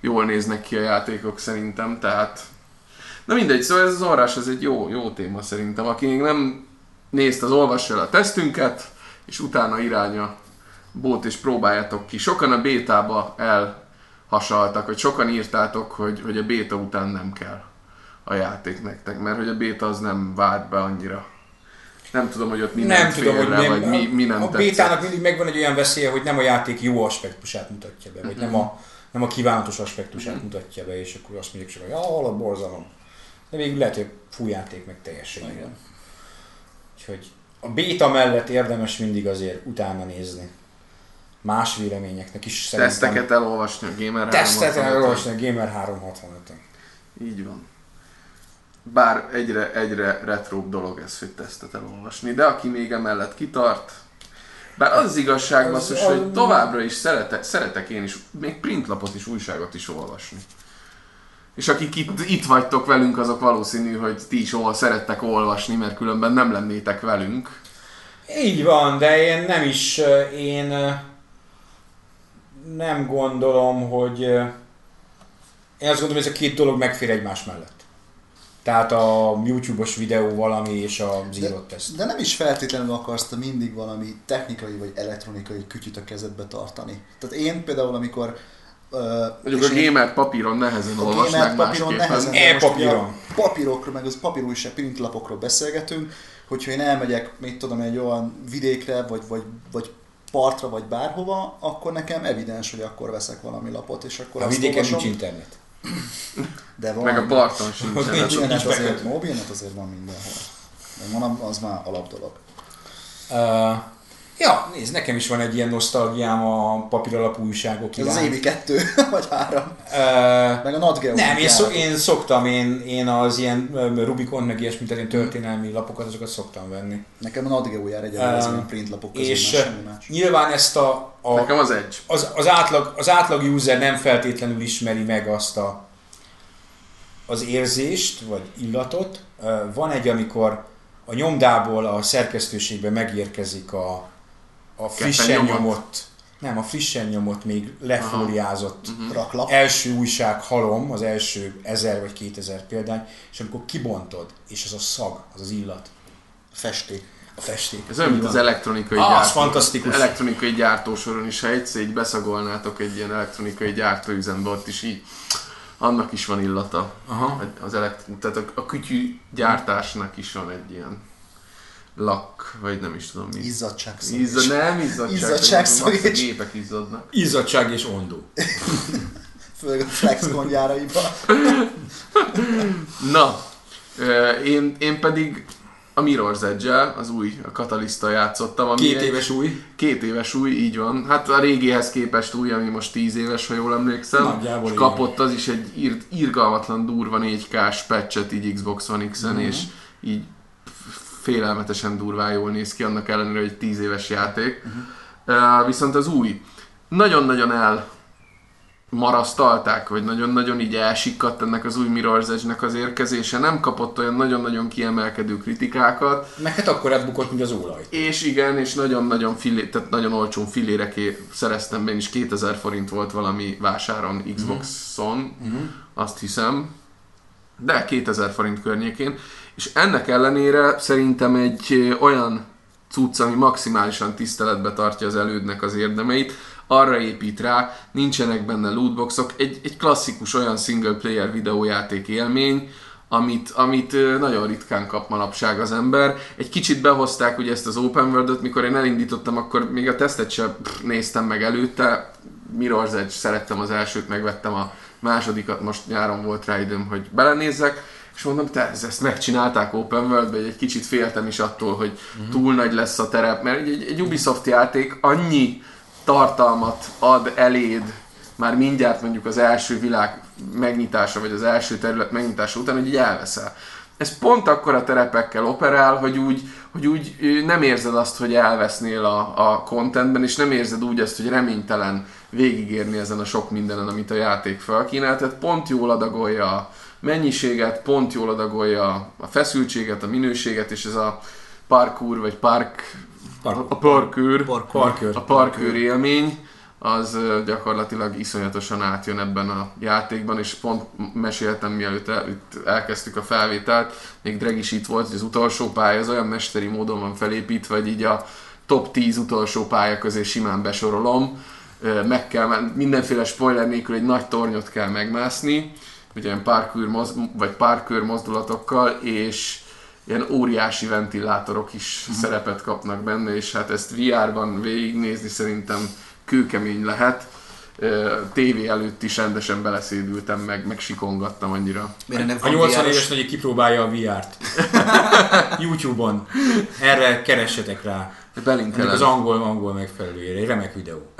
jól néznek ki a játékok szerintem, tehát... Na mindegy, szóval ez az orrás, ez egy jó, jó téma szerintem. Aki még nem nézte, az olvassa el a tesztünket, és utána iránya bót és próbáljátok ki. Sokan a bétába elhasaltak, vagy sokan írtátok, hogy, hogy a béta után nem kell a játék nektek, mert hogy a béta az nem vált be annyira. Nem tudom, hogy ott mi nem, tudom, hogy nem, vagy mi, mi nem a tetszett. bétának mindig megvan egy olyan veszélye, hogy nem a játék jó aspektusát mutatja be, vagy nem a, nem a kívánatos aspektusát mutatja be, és akkor azt mondjuk csak, hogy ahol a borzalom. De végül lehet, hogy full játék meg. Igen. Úgyhogy a béta mellett érdemes mindig azért utána nézni. Más véleményeknek is szerintem. Teszteket elolvasni a Gamer Tesztet 365-ön. elolvasni a Gamer 365-ön. Így van. Bár egyre, egyre retróbb dolog ez, hogy tesztet elolvasni, de aki még emellett kitart, bár az az igazság, Az- basszus, az- hogy továbbra is szeretek, szeretek én is, még printlapot is, újságot is olvasni. És akik itt, itt vagytok velünk, azok valószínű, hogy ti is ol, szerettek olvasni, mert különben nem lennétek velünk. Így van, de én nem is, én nem gondolom, hogy én azt gondolom, hogy ez a két dolog megfér egymás mellett. Tehát a YouTube-os videó valami és De, írott teszt. de nem is feltétlenül akarsz te mindig valami technikai vagy elektronikai kütyüt a kezedbe tartani. Tehát én például, amikor Mondjuk a gamer papíron nehezen a olvasnák papíron nehezen, E de most ugye papíron. a papírokról, meg az papírújság printlapokról beszélgetünk, hogyha én elmegyek, mit tudom, egy olyan vidékre, vagy, vagy, vagy partra, vagy bárhova, akkor nekem evidens, hogy akkor veszek valami lapot, és akkor A azt vidéken olvasom. nincs internet. De van. Meg a parton sincs. Nincs. Mobilnet nincs azért, mobilnet azért van mindenhol. De mondom, az már alapdolog. Uh, ja, nézd, nekem is van egy ilyen nosztalgiám a papíralapú újságok Ez az iránt. évi kettő, vagy három. Uh, Meg a Nat Geo. Nem, én, szok, én szoktam, én, én az ilyen Rubikon, meg ilyesmit, ilyen történelmi lapokat, azokat szoktam venni. Nekem a Nat Geo jár egyelőre az Um, ilyen printlapok közül, És más nyilván ezt a, a Nekem az egy. az, az, átlag, az átlag user nem feltétlenül ismeri meg azt a, az érzést, vagy illatot. Ö, Van egy, amikor a nyomdából a szerkesztőségbe megérkezik a, a frissen nyomott. nem, a frissen nyomott, még lefóliázott Raklap. első újság halom, az első 1000 vagy 2000 példány, és amikor kibontod, és az a szag, az az illat, Festék. a festék. Ez olyan, mint az elektronikai Ah, az gyártó, fantasztikus. elektronikai gyártósoron is, ha egyszer így beszagolnátok egy ilyen elektronikai gyártóüzembe, ott is így annak is van illata. Aha. Az elektron, tehát a, a kütyű gyártásnak is van egy ilyen lak, vagy nem is tudom mi. Izzadság Izza, nem izzadság, Izzadságszagíts. max a gépek izzadnak. Izzadság és ondó. Főleg a flex gondjáraiba. Na, én, én pedig a Mirror's edge az új, a Catalysta játszottam. Ami Két egy- éves új. Két éves új, így van. Hát a régihez képest új, ami most 10 éves, ha jól emlékszem. Nagyjából és kapott az is egy ír, irgalmatlan durva 4K-s patchet így Xbox One X-en, Mhm. és így félelmetesen durván jól néz ki, annak ellenére, hogy 10 éves játék. Mhm. Uh, viszont az új, nagyon-nagyon el marasztalták, vagy nagyon-nagyon így elsikkadt ennek az új Mirror's Edge-nek az érkezése, nem kapott olyan nagyon-nagyon kiemelkedő kritikákat, Meg hát akkor ebbukott, mint az olaj. és igen, és nagyon-nagyon filé, tehát nagyon olcsón filéreké szereztem én is 2000 forint volt valami vásáron Xbox-on, azt hiszem, de 2000 forint környékén, és ennek ellenére szerintem egy olyan cucc, ami maximálisan tiszteletbe tartja az elődnek az érdemeit, arra épít rá, nincsenek benne lootboxok, egy, egy klasszikus olyan single player videójáték élmény, amit, amit nagyon ritkán kap manapság az ember. Egy kicsit behozták ugye ezt az open world mikor én elindítottam, akkor még a tesztet sem néztem meg előtte. Mirror's Edge szerettem az elsőt, megvettem a másodikat, most nyáron volt rá időm, hogy belenézzek, és mondom, te ez- ezt megcsinálták open world egy kicsit féltem is attól, hogy túl nagy lesz a terep, mert egy, egy Ubisoft játék annyi tartalmat ad eléd, már mindjárt mondjuk az első világ megnyitása, vagy az első terület megnyitása után, hogy így elveszel. Ez pont akkor a terepekkel operál, hogy úgy, hogy úgy nem érzed azt, hogy elvesznél a, a contentben, és nem érzed úgy azt, hogy reménytelen végigérni ezen a sok mindenen, amit a játék felkínál. Tehát pont jól adagolja a mennyiséget, pont jól adagolja a feszültséget, a minőséget, és ez a parkour, vagy park, Park- a parkour, Parkour. A parkőr élmény, az gyakorlatilag iszonyatosan átjön ebben a játékban, és pont meséltem, mielőtt el, itt elkezdtük a felvételt, még Dreg is itt volt, hogy az utolsó pálya az olyan mesteri módon van felépítve, hogy így a top 10 utolsó pálya közé simán besorolom, meg kell, mindenféle spoiler nélkül egy nagy tornyot kell megmászni, ugye ilyen parkour, moz, vagy parkour mozdulatokkal, és ilyen óriási ventilátorok is szerepet kapnak benne, és hát ezt VR-ban végignézni szerintem kőkemény lehet. TV előtt is rendesen beleszédültem, meg, meg sikongattam annyira. Miért ennek A van 80 VR-os? éves nagy kipróbálja a VR-t. Youtube-on. Erre keressetek rá. Belinkelem. az angol, angol megfelelőjére. Egy remek videó.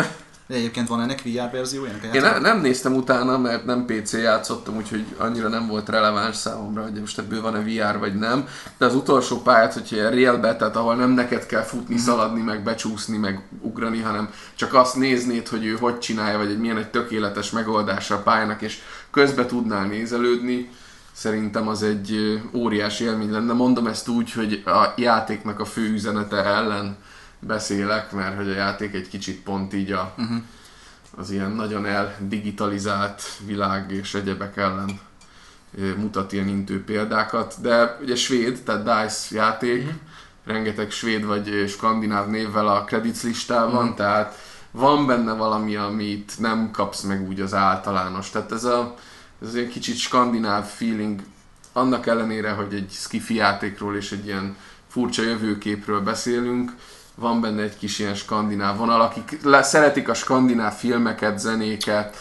De egyébként van ennek VR verziója? ennek Én ne, nem néztem utána, mert nem PC játszottam, úgyhogy annyira nem volt releváns számomra, hogy most ebből van-e VR vagy nem. De az utolsó pályát, hogyha ilyen realbe, tehát ahol nem neked kell futni, szaladni, meg becsúszni, meg ugrani, hanem csak azt néznéd, hogy ő hogy csinálja, vagy egy milyen egy tökéletes megoldása a pályának, és közbe tudnál nézelődni, szerintem az egy óriási élmény lenne. Mondom ezt úgy, hogy a játéknak a fő üzenete ellen beszélek, mert hogy a játék egy kicsit pont így a, uh-huh. az ilyen nagyon eldigitalizált világ és egyebek ellen mutat ilyen intő példákat, de ugye svéd, tehát DICE játék, uh-huh. rengeteg svéd vagy skandináv névvel a credits listában, uh-huh. tehát van benne valami, amit nem kapsz meg úgy az általános. Tehát ez a ez ilyen kicsit skandináv feeling, annak ellenére, hogy egy skifi játékról és egy ilyen furcsa jövőképről beszélünk, van benne egy kis ilyen skandináv vonal, akik le, szeretik a skandináv filmeket, zenéket,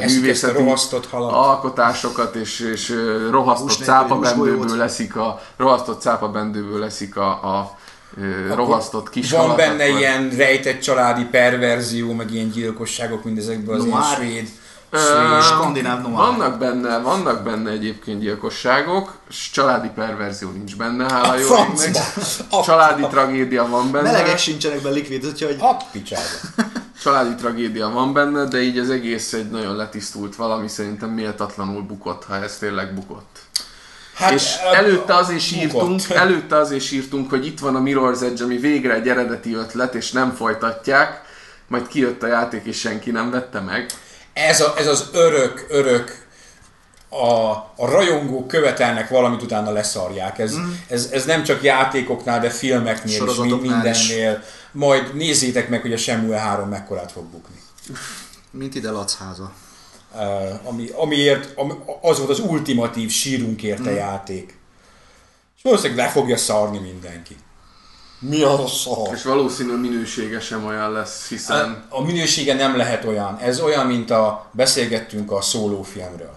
ezt művészeti rohasztott halat. alkotásokat, és, és rohasztott Hús nélküli cápabendőből leszik a rohasztott cápabendőből leszik a, a Akkor rohasztott kis Van halat, benne akkor- ilyen rejtett családi perverzió, meg ilyen gyilkosságok mindezekből az ilyen Noir. svéd. Skandináv noir. Vannak benne, vannak benne egyébként gyilkosságok, s családi perverzió nincs benne, hála A jó égnek. A- Családi tragédia van benne. Melegek sincsenek be likvid, úgyhogy A picsába. Családi tragédia van benne, de így az egész egy nagyon letisztult valami, szerintem méltatlanul bukott, ha ez tényleg bukott. Hát, és előtte azért sírtunk, előtte azért sírtunk, hogy itt van a Mirror's Edge, ami végre egy eredeti ötlet, és nem folytatják, majd kijött a játék, és senki nem vette meg. Ez, a, ez az örök, örök a, a rajongók követelnek valamit, utána leszarják. Ez, mm. ez, ez nem csak játékoknál, de filmeknél is, mi- Sorozatoknál is. mindennél. Majd nézzétek meg, hogy a Shenmue 3 mekkorát fog bukni. Mint ide Lacháza. Uh, ami, amiért, ami, az volt az ultimatív sírunk érte mm. játék. És valószínűleg le fogja szarni mindenki. Mi a szar? És valószínű minősége sem olyan lesz, hiszen... A minősége nem lehet olyan. Ez olyan, mint a beszélgettünk a szólófilmről.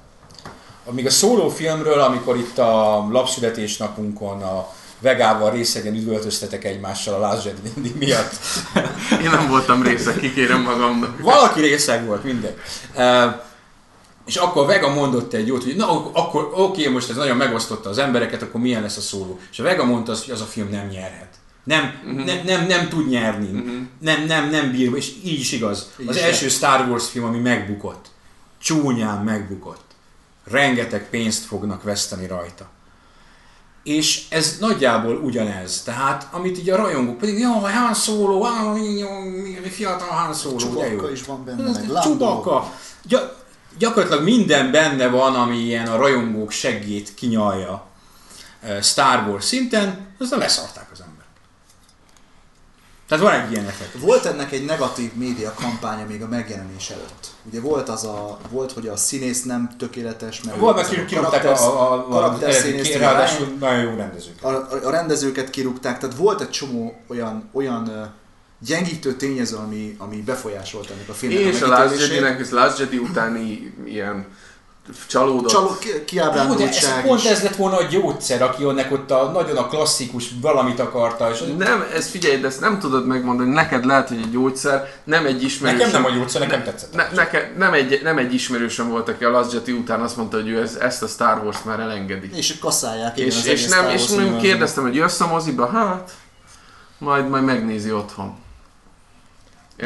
Amíg a szólófilmről, amikor itt a lapszületésnapunkon a vegával részegen üdvöltöztetek egymással a Last Jedi miatt. Én nem voltam része, kikérem magamnak. Valaki részeg volt, mindegy. És akkor Vega mondott egy jót, hogy na akkor oké, most ez nagyon megosztotta az embereket, akkor milyen lesz a szóló. És a Vega mondta azt, hogy az a film nem nyerhet. Nem, uh-huh. nem, nem, nem tud nyerni. Uh-huh. Nem, nem, nem bír, és így is igaz. Így az is első Star Wars film, ami megbukott. Csúnyán megbukott. Rengeteg pénzt fognak veszteni rajta. És ez nagyjából ugyanez. Tehát, amit így a rajongók pedig, jó, Han Solo, fiatal Han Solo, de jó. Csubakka is van benne, meg. Csubaka. Gy- gyakorlatilag minden benne van, ami ilyen a rajongók seggét kinyalja eh, Star Wars szinten, aztán leszarták. Tehát van egy ilyen effekt. Volt ennek egy negatív média kampánya még a megjelenés előtt. Ugye volt az a, volt, hogy a színész nem tökéletes, mert Volt, azok kirúgták karakter- a, a, a, karakterszínészt, a ráadásul nagyon jó rendezők. a, a, a rendezőket kirúgták, tehát volt egy csomó olyan, olyan gyengítő tényező, ami, ami befolyásolt ennek a filmnek És a a Last. Jedi-nek, és Last Jedi utáni ilyen csalódott. Csaló, ki- Jó, de ez, kiábrándultság pont ez lett volna a gyógyszer, aki önnek ott a, nagyon a klasszikus valamit akarta, és Nem, ez figyelj, de ezt nem tudod megmondani, neked lehet, hogy egy gyógyszer, nem egy ismerős. nekem nem a gyógyszer, nekem tetszett. Ne, neke, nem, egy, nem egy ismerősöm volt, aki a Last Jedi után azt mondta, hogy ő ez, ezt a Star Wars már elengedi. És kasszálják, és, és, nem, és univerzumot. kérdeztem, hogy jössz a moziba? Hát, majd, majd megnézi otthon.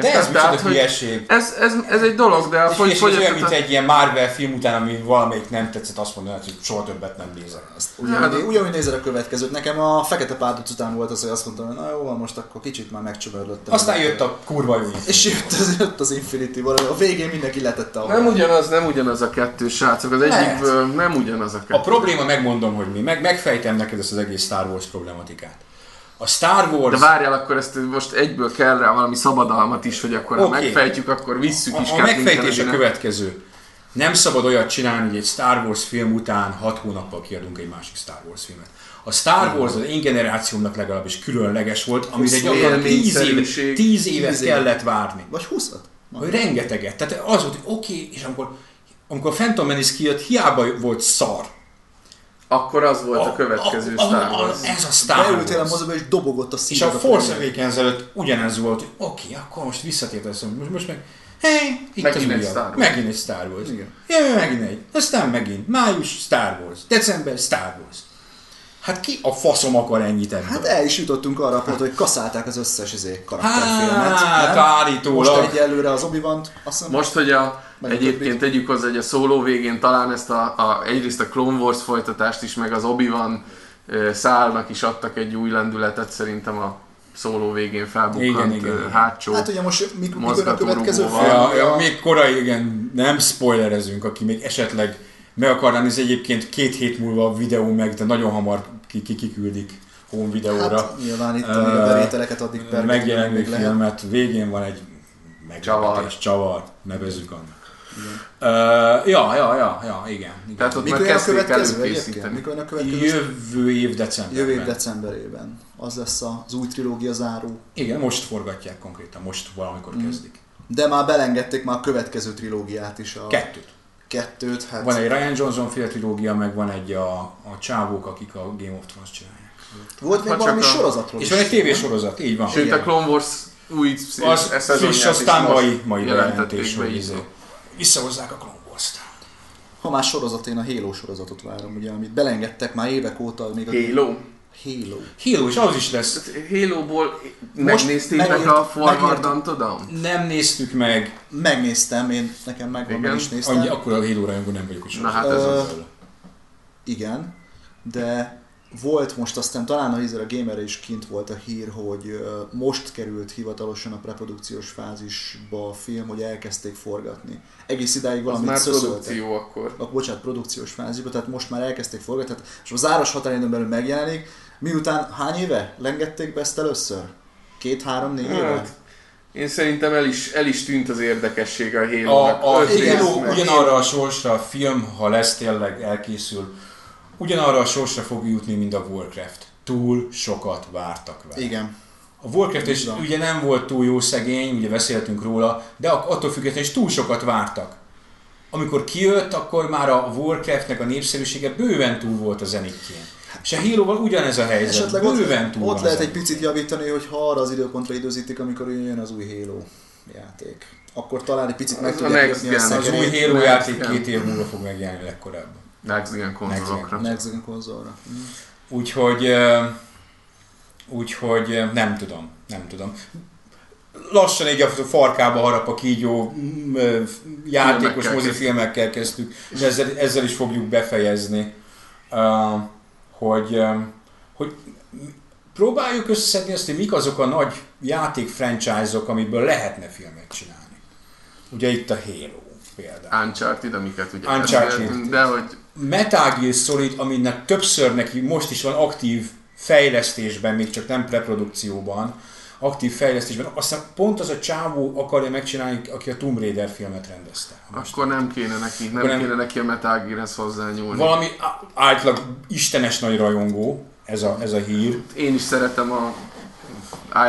De ez Tehát, micsoda hogy hülyeség. ez, ez, ez, egy dolog, de a És, fogy, és, olyan, mint egy ilyen Marvel film után, ami valamelyik nem tetszett, azt mondaná, hogy soha többet nem nézek. Azt ugyanúgy, Hát- ugyanúgy nézed a következőt. Nekem a Fekete Párduc után volt az, hogy azt mondtam, hogy na jó, most akkor kicsit már megcsömörlöttem. Aztán jött a kurva jó És jött az, jött az Infinity War, a végén mindenki letette a Nem ugyanaz, nem ugyanaz a kettő, srácok. Az egyikből nem ugyanaz a kettő. A probléma, megmondom, hogy mi. Meg, megfejtem neked ezt az egész Star Wars problematikát. A Star De Wars... várjál, akkor ezt most egyből kell rá valami szabadalmat is, hogy akkor ha Oké. megfejtjük, akkor visszük is A, a megfejtés a következő. Nem szabad olyat csinálni, hogy egy Star Wars film után 6 hónappal kiadunk egy másik Star Wars filmet. A Star Wars az én generációmnak legalábbis különleges volt, amire Hosszú gyakorlatilag 10 évet, élményszerűség. 10 évet Tíz évet. kellett várni. Vagy 20 Hogy rengeteget. Tehát az volt, hogy oké, okay, és amikor, amikor Phantom Menace kijött, hiába volt szar. Akkor az volt a, következő a, Star a, a, Wars. Ez a Star Beültél a Wars. moziba és dobogott a És szíved. a Force Awakens előtt ugyanez volt, hogy oké, okay, akkor most visszatért az, most, most meg, hey, itt Megint az egy újabb. Star Wars. Megint egy Star Wars. Igen. Megint egy. Aztán megint. Május Star Wars. December Star Wars. Hát ki a faszom akar ennyit ebből? Hát el is jutottunk arra a pontra, hogy kaszálták az összes izé karakterfilmet. Hát, állítólag. Most egyelőre az obi wan azt hiszem, Most, hogy a, egyébként tegyük hozzá, hogy a szóló végén talán ezt a, a, egyrészt a Clone Wars folytatást is, meg az Obi-Wan ö, szálnak is adtak egy új lendületet, szerintem a szóló végén felbukkant Igen, igen, hátsó. Hát ugye most mik, mikor a következő film? Ja, ja, még korai, igen, nem spoilerezünk, aki még esetleg meg akarná nézni, egyébként két hét múlva a videó meg, de nagyon hamar ki, ki, kiküldik home videóra. Hát nyilván itt uh, a bevételeket addig per megjelenő filmet, végén van egy Csavar. meglepetés, csavar, nevezzük annak. Uh, ja, ja, ja, ja, igen. igen. Tehát ott Mikor már kezdték következő előkészíteni. Mikor a következő? Jövő év decemberben. Jövő év decemberében. Az lesz az új trilógia záró. Igen, most forgatják konkrétan, most valamikor Mm. kezdik. De már belengedték már a következő trilógiát is. A Kettőt. Kettőt. Hát Van egy Ryan Johnson fél trilógia, meg van egy a, a csávók, akik a Game of Thrones csinálják. Volt még valami a- sorozatról És van egy tévésorozat, így van. Sőt, a. Clone Wars új Az e szezonját friss, is aztán mai, mai be hogy izé. Visszahozzák a Clone Wars-t. Ha már sorozat, én a Halo sorozatot várom, ugye, amit belengedtek már évek óta. Még a Halo. Halo. Halo is, az is lesz. Halo-ból Most megnéztétek a Forward Dawn? Nem néztük meg. Megnéztem, én nekem megvan, meg is néztem. Annyi, akkor a Halo rajongó nem vagyok is. Na hát ez az. Igen. de volt most aztán talán a Hizer a Gamerre is kint volt a hír, hogy most került hivatalosan a preprodukciós fázisba a film, hogy elkezdték forgatni. Egész idáig Az valamit már szöszöltek. produkció akkor. a, bocsánat, produkciós fázisba, tehát most már elkezdték forgatni, tehát, és a záros határidőn belül megjelenik. Miután hány éve lengették be ezt először? Két, három, négy éve? Hát, én szerintem el is, el is tűnt az érdekessége a A, Halo-nak. a Halo meg. ugyanarra a sorsra a film, ha lesz tényleg elkészül, ugyanarra a sorsra fog jutni, mint a Warcraft. Túl sokat vártak vele. Igen. A Warcraft is ugye nem volt túl jó szegény, ugye beszéltünk róla, de ak- attól függetlenül is túl sokat vártak. Amikor kijött, akkor már a Warcraftnek a népszerűsége bőven túl volt a zenitjén. És a Halo-val ugyanez a helyzet, Esetleg bőven ott, túl ott lehet egy picit javítani, hogy ha arra az időpontra időzítik, amikor jön az új Halo játék. Akkor talán egy picit meg Az tudják kötni a Gen, az új Halo játék két év múlva fog megjelenni legkorábban. Next Gen konzolokra. Next Gen konzolra. Mm. Úgyhogy, úgyhogy nem tudom, nem tudom. Lassan így a farkába harap a kígyó, játékos Filmekkel mozifilmekkel kezdtük, és ezzel, ezzel is fogjuk befejezni, uh, hogy, hogy próbáljuk összeszedni azt, hogy mik azok a nagy játék franchise-ok, amiből lehetne filmet csinálni. Ugye itt a Halo például. Uncharted, amiket ugye... Uncharted. De, de hogy Metal Gear Solid, aminek többször neki most is van aktív fejlesztésben, még csak nem preprodukcióban, aktív fejlesztésben, aztán pont az a csávó akarja megcsinálni, aki a Tomb Raider filmet rendezte. Most akkor nem kéne neki, nem, nem- kéne neki a Metal Gear-hez hozzányúlni. Valami általában istenes nagy rajongó, ez a, ez a hír. Én is szeretem a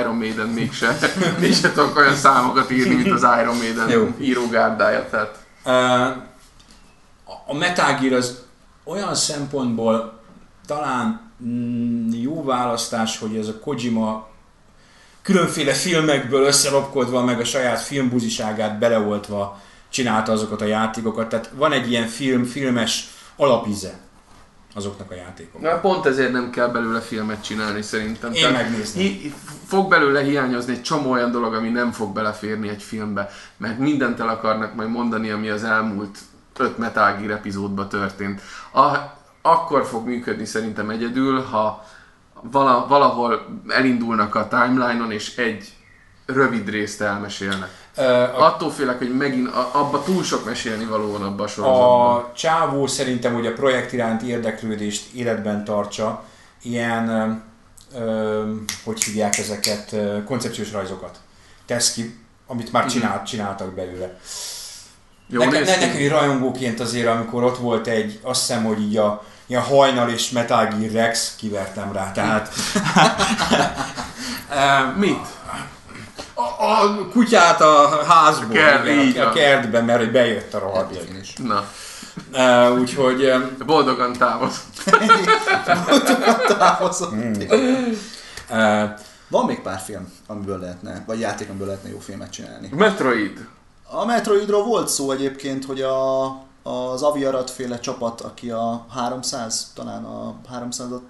Iron Maiden mégse, mégse tudok olyan számokat írni, mint az Iron Maiden Jó. írógárdája, tehát a Metal Gear az olyan szempontból talán mm, jó választás, hogy ez a Kojima különféle filmekből összelopkodva, meg a saját filmbuziságát beleoltva csinálta azokat a játékokat. Tehát van egy ilyen film, filmes alapíze azoknak a játékoknak. Na, pont ezért nem kell belőle filmet csinálni szerintem. Én Tehát megnézném. hi- fog belőle hiányozni egy csomó olyan dolog, ami nem fog beleférni egy filmbe, mert mindent el akarnak majd mondani, ami az elmúlt öt Metal Gear epizódban történt. A, akkor fog működni szerintem egyedül, ha vala, valahol elindulnak a timeline-on, és egy rövid részt elmesélnek. Ö, a, Attól félek, hogy megint a, abba túl sok mesélni való van abba a sorozatban. a csávó szerintem, hogy a projekt iránti érdeklődést életben tartsa, ilyen, ö, hogy hívják ezeket, koncepciós rajzokat tesz ki, amit már csinált, csináltak belőle. Jó, Nekem, ne, így rajongóként azért, amikor ott volt egy, azt hiszem, hogy így a ilyen hajnal és Metal Gear Rex, kivertem rá, tehát Mit? a, a kutyát a házból, Kert, igen, így a, a mert hogy bejött a rohadt. Na, Uh, úgyhogy boldogan távoz. Távozott. uh, Van még pár film, amiből lehetne, vagy játék, amiből lehetne jó filmet csinálni. Metroid. A Metroidról volt szó egyébként, hogy a, az Aviarat féle csapat, aki a 300, talán a 300-at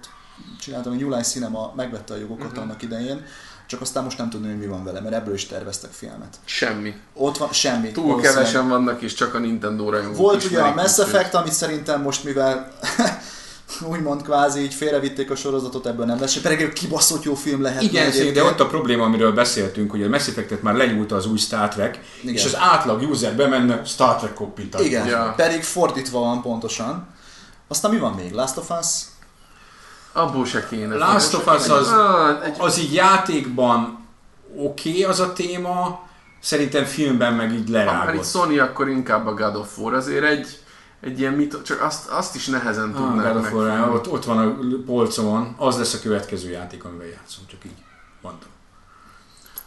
csináltam, a New Line Cinema megvette a jogokat uh-huh. annak idején, csak aztán most nem tudni, hogy mi van vele, mert ebből is terveztek filmet. Semmi. Ott van semmi. Túl kevesen vannak, és csak a Nintendo rajongók Volt ugye a Mass Effect, amit szerintem most mivel úgymond kvázi így félrevitték a sorozatot, ebből nem lesz, pedig egy kibaszott jó film lehet. igen, de ott a probléma, amiről beszéltünk, hogy a Mass Effect-et már lenyúlta az új Star Trek, Igen. és az átlag user bemenne Star Trek cockpit Igen, Ja. pedig fordítva van pontosan. Aztán mi van még? Last of Us? Abból se kéne. Last of Us az, Ah, egy, az így játékban oké okay az a téma, szerintem filmben meg így ha már itt lerágott. Sony, akkor inkább a God of War. Azért egy, egy ilyen mit, csak azt, azt is nehezen Ah, War, megfogni. ott, ott van a polcomon, az lesz a következő játék, amivel játszom, csak így mondtam.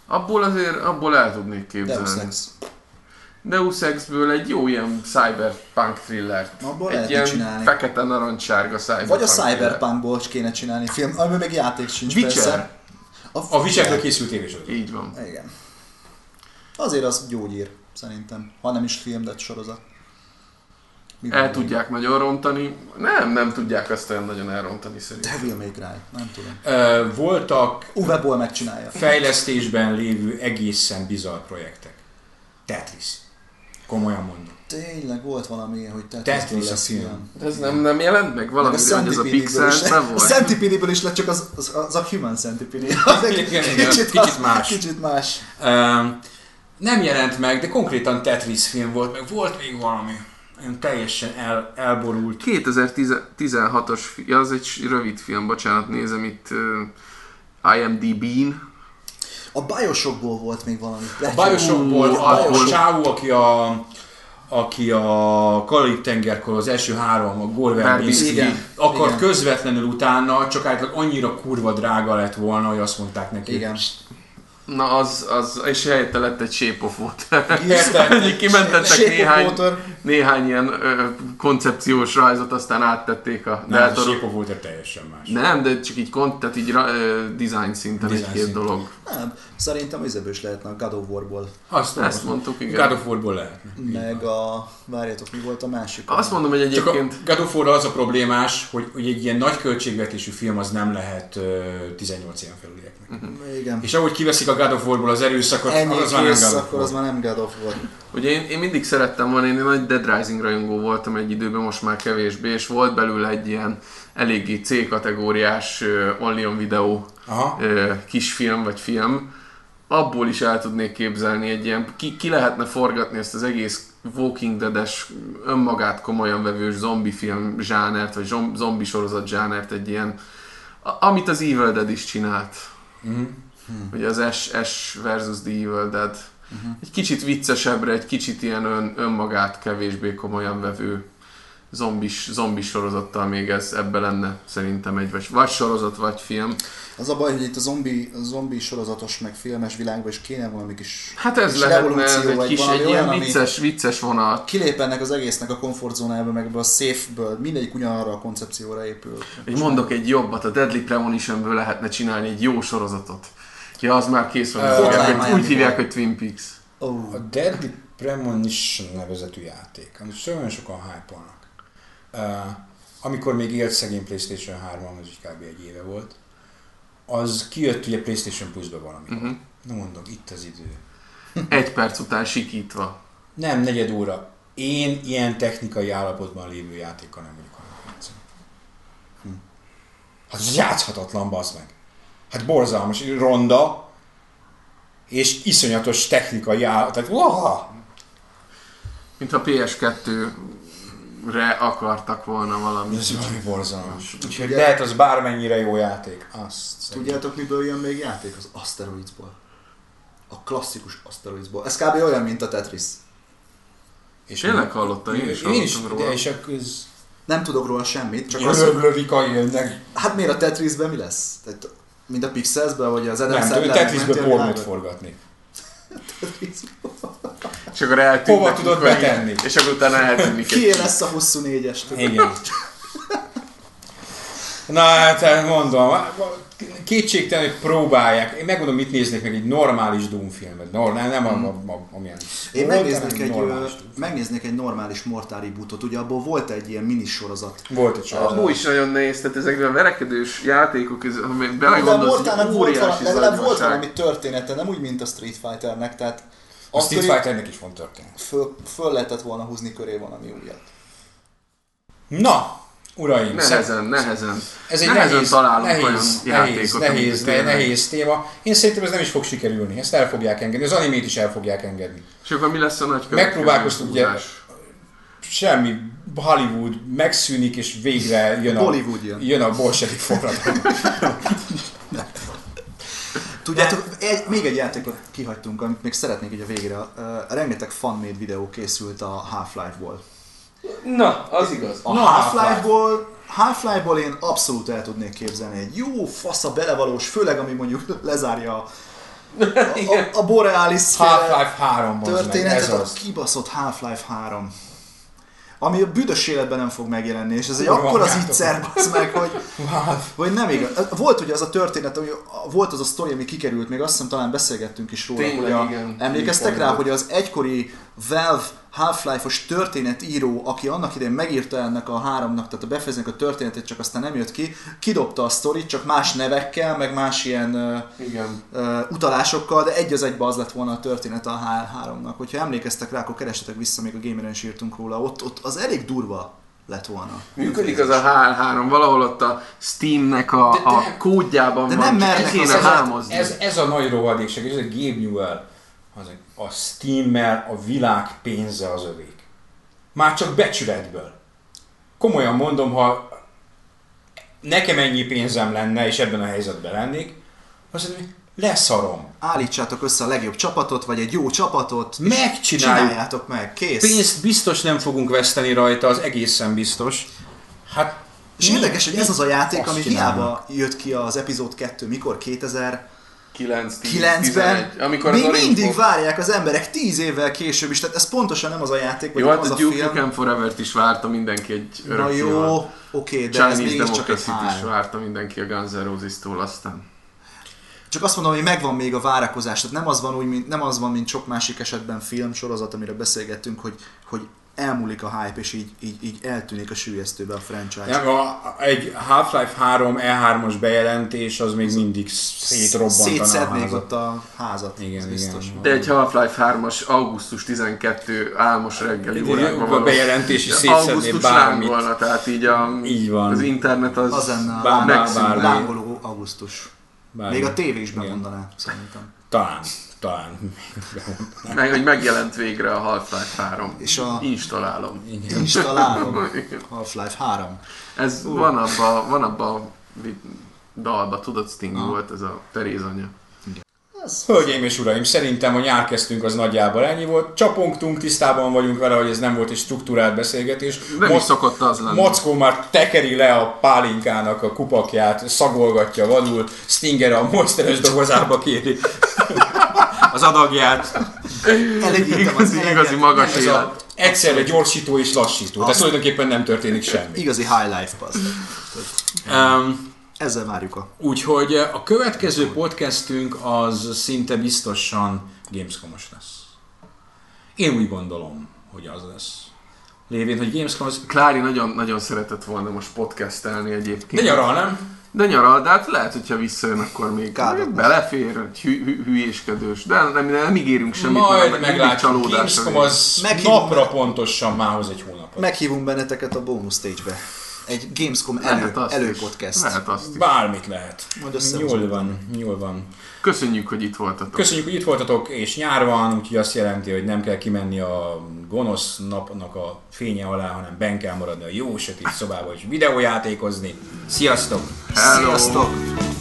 Abból azért, abból el tudnék képzelni. Deus Ex. Deus Ex-ből egy jó ilyen cyberpunk thriller. Abból egy ilyen csinálni. fekete narancsárga cyberpunk Vagy a. Cyberpunkból is kéne csinálni film, amiben még játék sincs Witcher. persze. A Witcherről készült tévésorozat. Így van. Igen. Azért az gyógyír, szerintem. Ha nem is film, de sorozat. Mi van El még? tudják nagyon rontani. Nem, nem tudják azt olyan nagyon elrontani szerintem. Devil May Cry, nem tudom. Voltak Uwe Boll megcsinálja. fejlesztésben lévő egészen bizarr projektek. Tetris. Komolyan mondom. Tényleg volt valami, hogy Tetrisből Tetris a film. Ez nem, nem jelent meg Meg valami, a hogy ez a Pixel nem A volt? Centipede-ből is lett csak az, az, az a Human Centipede. Igen, igen, kicsit más. Kicsit más. Um, nem jelent meg, de konkrétan Tetris film volt, meg volt még valami. Olyan teljesen el, elborult. 2016-os, fi- ja, az egy rövid film, bocsánat, nézem itt uh, IMDb-n. A Bioshockból volt még valami. A Bioshockból a, a ahol- csávó, aki a aki a Karib tengerkor az első három, a akart Igen. közvetlenül utána, csak általában annyira kurva drága lett volna, hogy azt mondták neki. Igen. Na az, az, és helyette lett egy Shape of Water. Kimentettek néhány, Water. néhány ilyen ö, koncepciós rajzot, aztán áttették a Nem, a Delta Shape of Water teljesen más. Nem, de csak így, tehát így ra- ö, design szinten Design egy-két szinten. dolog. Nem, szerintem izéből is lehetne a God of War-ból. Azt, Ezt azt mondtuk, igen. God of War-ból lehetne. Meg a... Várjatok, mi volt a másik? Azt mondom, hogy Csak a egyébként... God of War-ral az a problémás, hogy, hogy egy ilyen nagy költségvetésű film az nem lehet ö, 18 ilyen felülieknek. Igen. És ahogy kiveszik a God of War-ból az erőszakot, Ennyi az már nem God of War. az már nem God of War. Ugye én, én mindig szerettem volna, én egy nagy Dead Rising rajongó voltam egy időben, most már kevésbé, és volt belőle egy ilyen eléggé C-kategóriás uh, Only on Video Aha. ö, kisfilm vagy film, abból is el tudnék képzelni egy ilyen, ki, ki lehetne forgatni ezt az egész Walking Dead-es, önmagát komolyan vevős zombi film zsánert, vagy zom- zombi sorozat zsánert, egy ilyen, amit az Evil Dead is csinált. Mhm. Ugye az S, S versus The Evil Dead. Egy kicsit viccesebbre, egy kicsit ilyen ön, önmagát kevésbé komolyan vevő zombis, zombis sorozattal még ez ebbe lenne szerintem egy vagy, vagy sorozat, vagy film. Az a baj, hogy itt a zombi, a zombi sorozatos, meg filmes világban is kéne valami kis Hát ez kis lehetne, ez egy kis, egy ilyen olyan, vicces, vicces vonat. kilép ennek az egésznek a komfortzónába, meg ebből a safe-ből, mindegyik ugyanarra a koncepcióra épül. Egy mondok egy jobbat, a Deadly Premonitionből lehetne csinálni egy jó sorozatot. Ja, az már kész van. Úgy hívják, hogy, úgy hívják, hogy Twin Peaks. Oh. A Deadly Premonition nevezetű játék, amit nagyon sokan hype-olnak. Uh, amikor még élt szegény Playstation 3 az így kb. egy éve volt, az kijött ugye Playstation Plus-ba valamikor. Mhm. Na mondom, itt az idő. Egy perc után sikítva. Nem, negyed óra. Én ilyen technikai állapotban lévő játékkal nem vagyok hajlandó játszani. Hm. Hát játszhatatlan, bazd meg. Hát borzalmas, ronda, és iszonyatos technikai állapot. Tehát, uah! Mintha PS2-re akartak volna valami. Ez valami borzalmas. Úgyhogy lehet az bármennyire jó játék. Azt Tudjátok, miből jön még játék? Az Asteroidsból. A klasszikus Asteroidsból. Ez kb. olyan, mint a Tetris. És Tényleg hallottam, én is én is, hallottam róla. de és akkor ez... Nem tudok róla semmit, csak az, hogy- Röglövik a jönnek. hát miért a Tetrisben mi lesz? Tehát, mint a Pixelsben, vagy az Adam Nem, Sandler Tetrisbe pornót forgatni. És akkor eltűnik. Hova tudod betenni? És akkor utána eltűnik. Kié lesz a 24-es? Igen. Na hát mondom, kétségtelen, hogy próbálják. Én megmondom, mit néznék meg egy normális Doom filmet. Nor, nem, nem a, a, a, amilyen. Én volt, megnéznék egy, normális megnéznék egy normális Mortal rebootot, ugye abból volt egy ilyen minisorozat. Volt egy sorozat. Abból is nagyon nehéz, tehát ezekben a verekedős játékok, ez, ha még De a belegondolsz, volt, valami, volt valami története, nem úgy, mint a Street Fighternek, tehát A Street Fighternek is van történet. föl, föl lehetett volna húzni köré valami újat. Na, uraim, Nehezen, nehezen. Ez egy nehezen nehéz, találunk nehéz, olyan nehéz, játékot, nehéz, nehéz, nehéz téma. Én szerintem ez nem is fog sikerülni. Ezt el fogják engedni. Az animét is el fogják engedni. És akkor mi lesz a nagy Megpróbálkoztunk, ugye? Semmi. Hollywood megszűnik, és végre jön a, Bollywood jön. jön a bolsevik forradalom. Tudjátok, egy, még egy játékot kihagytunk, amit még szeretnék így a végre. Uh, rengeteg fanmade videó készült a Half-Life-ból. Na, az igaz. A Na, Half-Life-ból Half-Life-ból én abszolút el tudnék képzelni egy jó fasz a belevalós, főleg ami mondjuk lezárja a, a, a, Borealis Half-Life 3 ban meg, történetet, ez a az. kibaszott Half-Life 3. Ami a büdös életben nem fog megjelenni, és ez egy akkora gátok. zicser, bazd meg, hogy, hogy nem igaz. Volt ugye az a történet, hogy volt az a sztori, ami kikerült, még azt hiszem talán beszélgettünk is róla, Tényleg, hogy a, igen. emlékeztek rá, hogy az egykori Valve Half-Life-os történetíró, aki annak idején megírta ennek a háromnak, tehát a befejezni a történetet, csak aztán nem jött ki, kidobta a sztorit, csak más nevekkel, meg más ilyen Igen. uh, utalásokkal, de egy az egybe az lett volna a történet a H3-nak. Hogyha emlékeztek rá, akkor keresetek vissza, még a Gameren is írtunk róla, ott, ott az elég durva lett volna. Működik az a HL3, valahol ott a Steamnek a, De- de- a kódjában de van, nem csak mernek ez a- hámozni. Ez, ez a nagy rohadékság, és ez a Gabe Newell, az a, Steam-mel a világ pénze az övék. Már csak becsületből. Komolyan mondom, ha nekem ennyi pénzem lenne, és ebben a helyzetben lennék, azt mondom, hogy leszarom. Állítsátok össze a legjobb csapatot, vagy egy jó csapatot, és Megcsináljuk. csináljátok meg, kész. Pénzt biztos nem fogunk veszteni rajta, az egészen biztos. Hát És mi- érdekes, hogy ez az a játék, azt ami csinálnak? hiába jött ki az epizód 2, mikor? 2009-ben? 9, 10, 11, amikor Még mindig Box- várják az emberek 10 évvel később is, tehát ez pontosan nem az a játék, vagy Jó, nem hát az a a Duke film. Nukem Forever-t is várta mindenki egy Na örök jó, oké, de ez Chinese mégiscsak egy Democracy-t is várta mindenki a Guns N' Roses-tól aztán. Csak azt mondom, hogy megvan még a várakozás, tehát nem az van, úgy, mint, nem az van, mint sok másik esetben film, sorozat, amire beszélgettünk, hogy, hogy elmúlik a hype, és így, így, így eltűnik a sülyeztőbe a franchise. Nem, a, egy Half-Life 3 E3-os bejelentés az még mindig szétrobbantaná a Szétszednék házat. ott a házat. Igen, biztos. igen. De egy Half-Life 3-as augusztus 12 álmos reggeli órákban a való- bejelentés is szétszedné Augusztus bármit. lángolna, tehát így a, Így van. az internet az, Az lenne a Bár- bármi. lángoló augusztus. Bármi. Még a tévé is Igen. bemondaná, szerintem. Talán, talán. meg, hogy megjelent végre a Half-Life 3. És a- Installálom. Installálom. Half-Life 3. Ez van abba, van abba a dalba, tudod, Sting volt ez a Teréz anya. Hölgyeim és uraim, szerintem a nyár kezdtünk az nagyjából ennyi volt. Csapongtunk, tisztában vagyunk vele, hogy ez nem volt egy struktúrált beszélgetés. Nem is Moc- szokott az lenni. Mockó már tekeri le a pálinkának a kupakját, szagolgatja vadul, Stinger a monsteres dobozába kéri az adagját. az Igazi, eleget. igazi magas Ez élet. a egyszerre gyorsító és lassító. Tehát tulajdonképpen nem történik semmi. Igazi high life pass. Um, Ezzel várjuk a... úgyhogy a következő podcastünk az szinte biztosan Gamescom-os lesz. Én úgy gondolom, hogy az lesz. Lévén, hogy Gamescom az... Klári nagyon, nagyon szeretett volna most podcastelni egyébként. De nyaral, nem? De nyaral, de hát lehet, hogyha visszajön, akkor még Kádot belefér, egy hű, hű, hülyéskedős. De nem, nem ígérünk semmit, Majd mert mindig meglátjuk. csalódás Gamescom az Meghívom- napra pontosan mához egy hónapot. Meghívunk benneteket a bonus stage-be. Egy Gamescom elő, Lehet előpodcast. Lehet azt is. Bármit lehet. Majd. Jól van, jól van. Köszönjük, hogy itt voltatok. Köszönjük, hogy itt voltatok, és nyár van, úgyhogy azt jelenti, hogy nem kell kimenni a gonosz napnak a fénye alá, hanem ben kell maradni a jó sötét szobába és videójátékozni. Sziasztok! Hello. Sziasztok!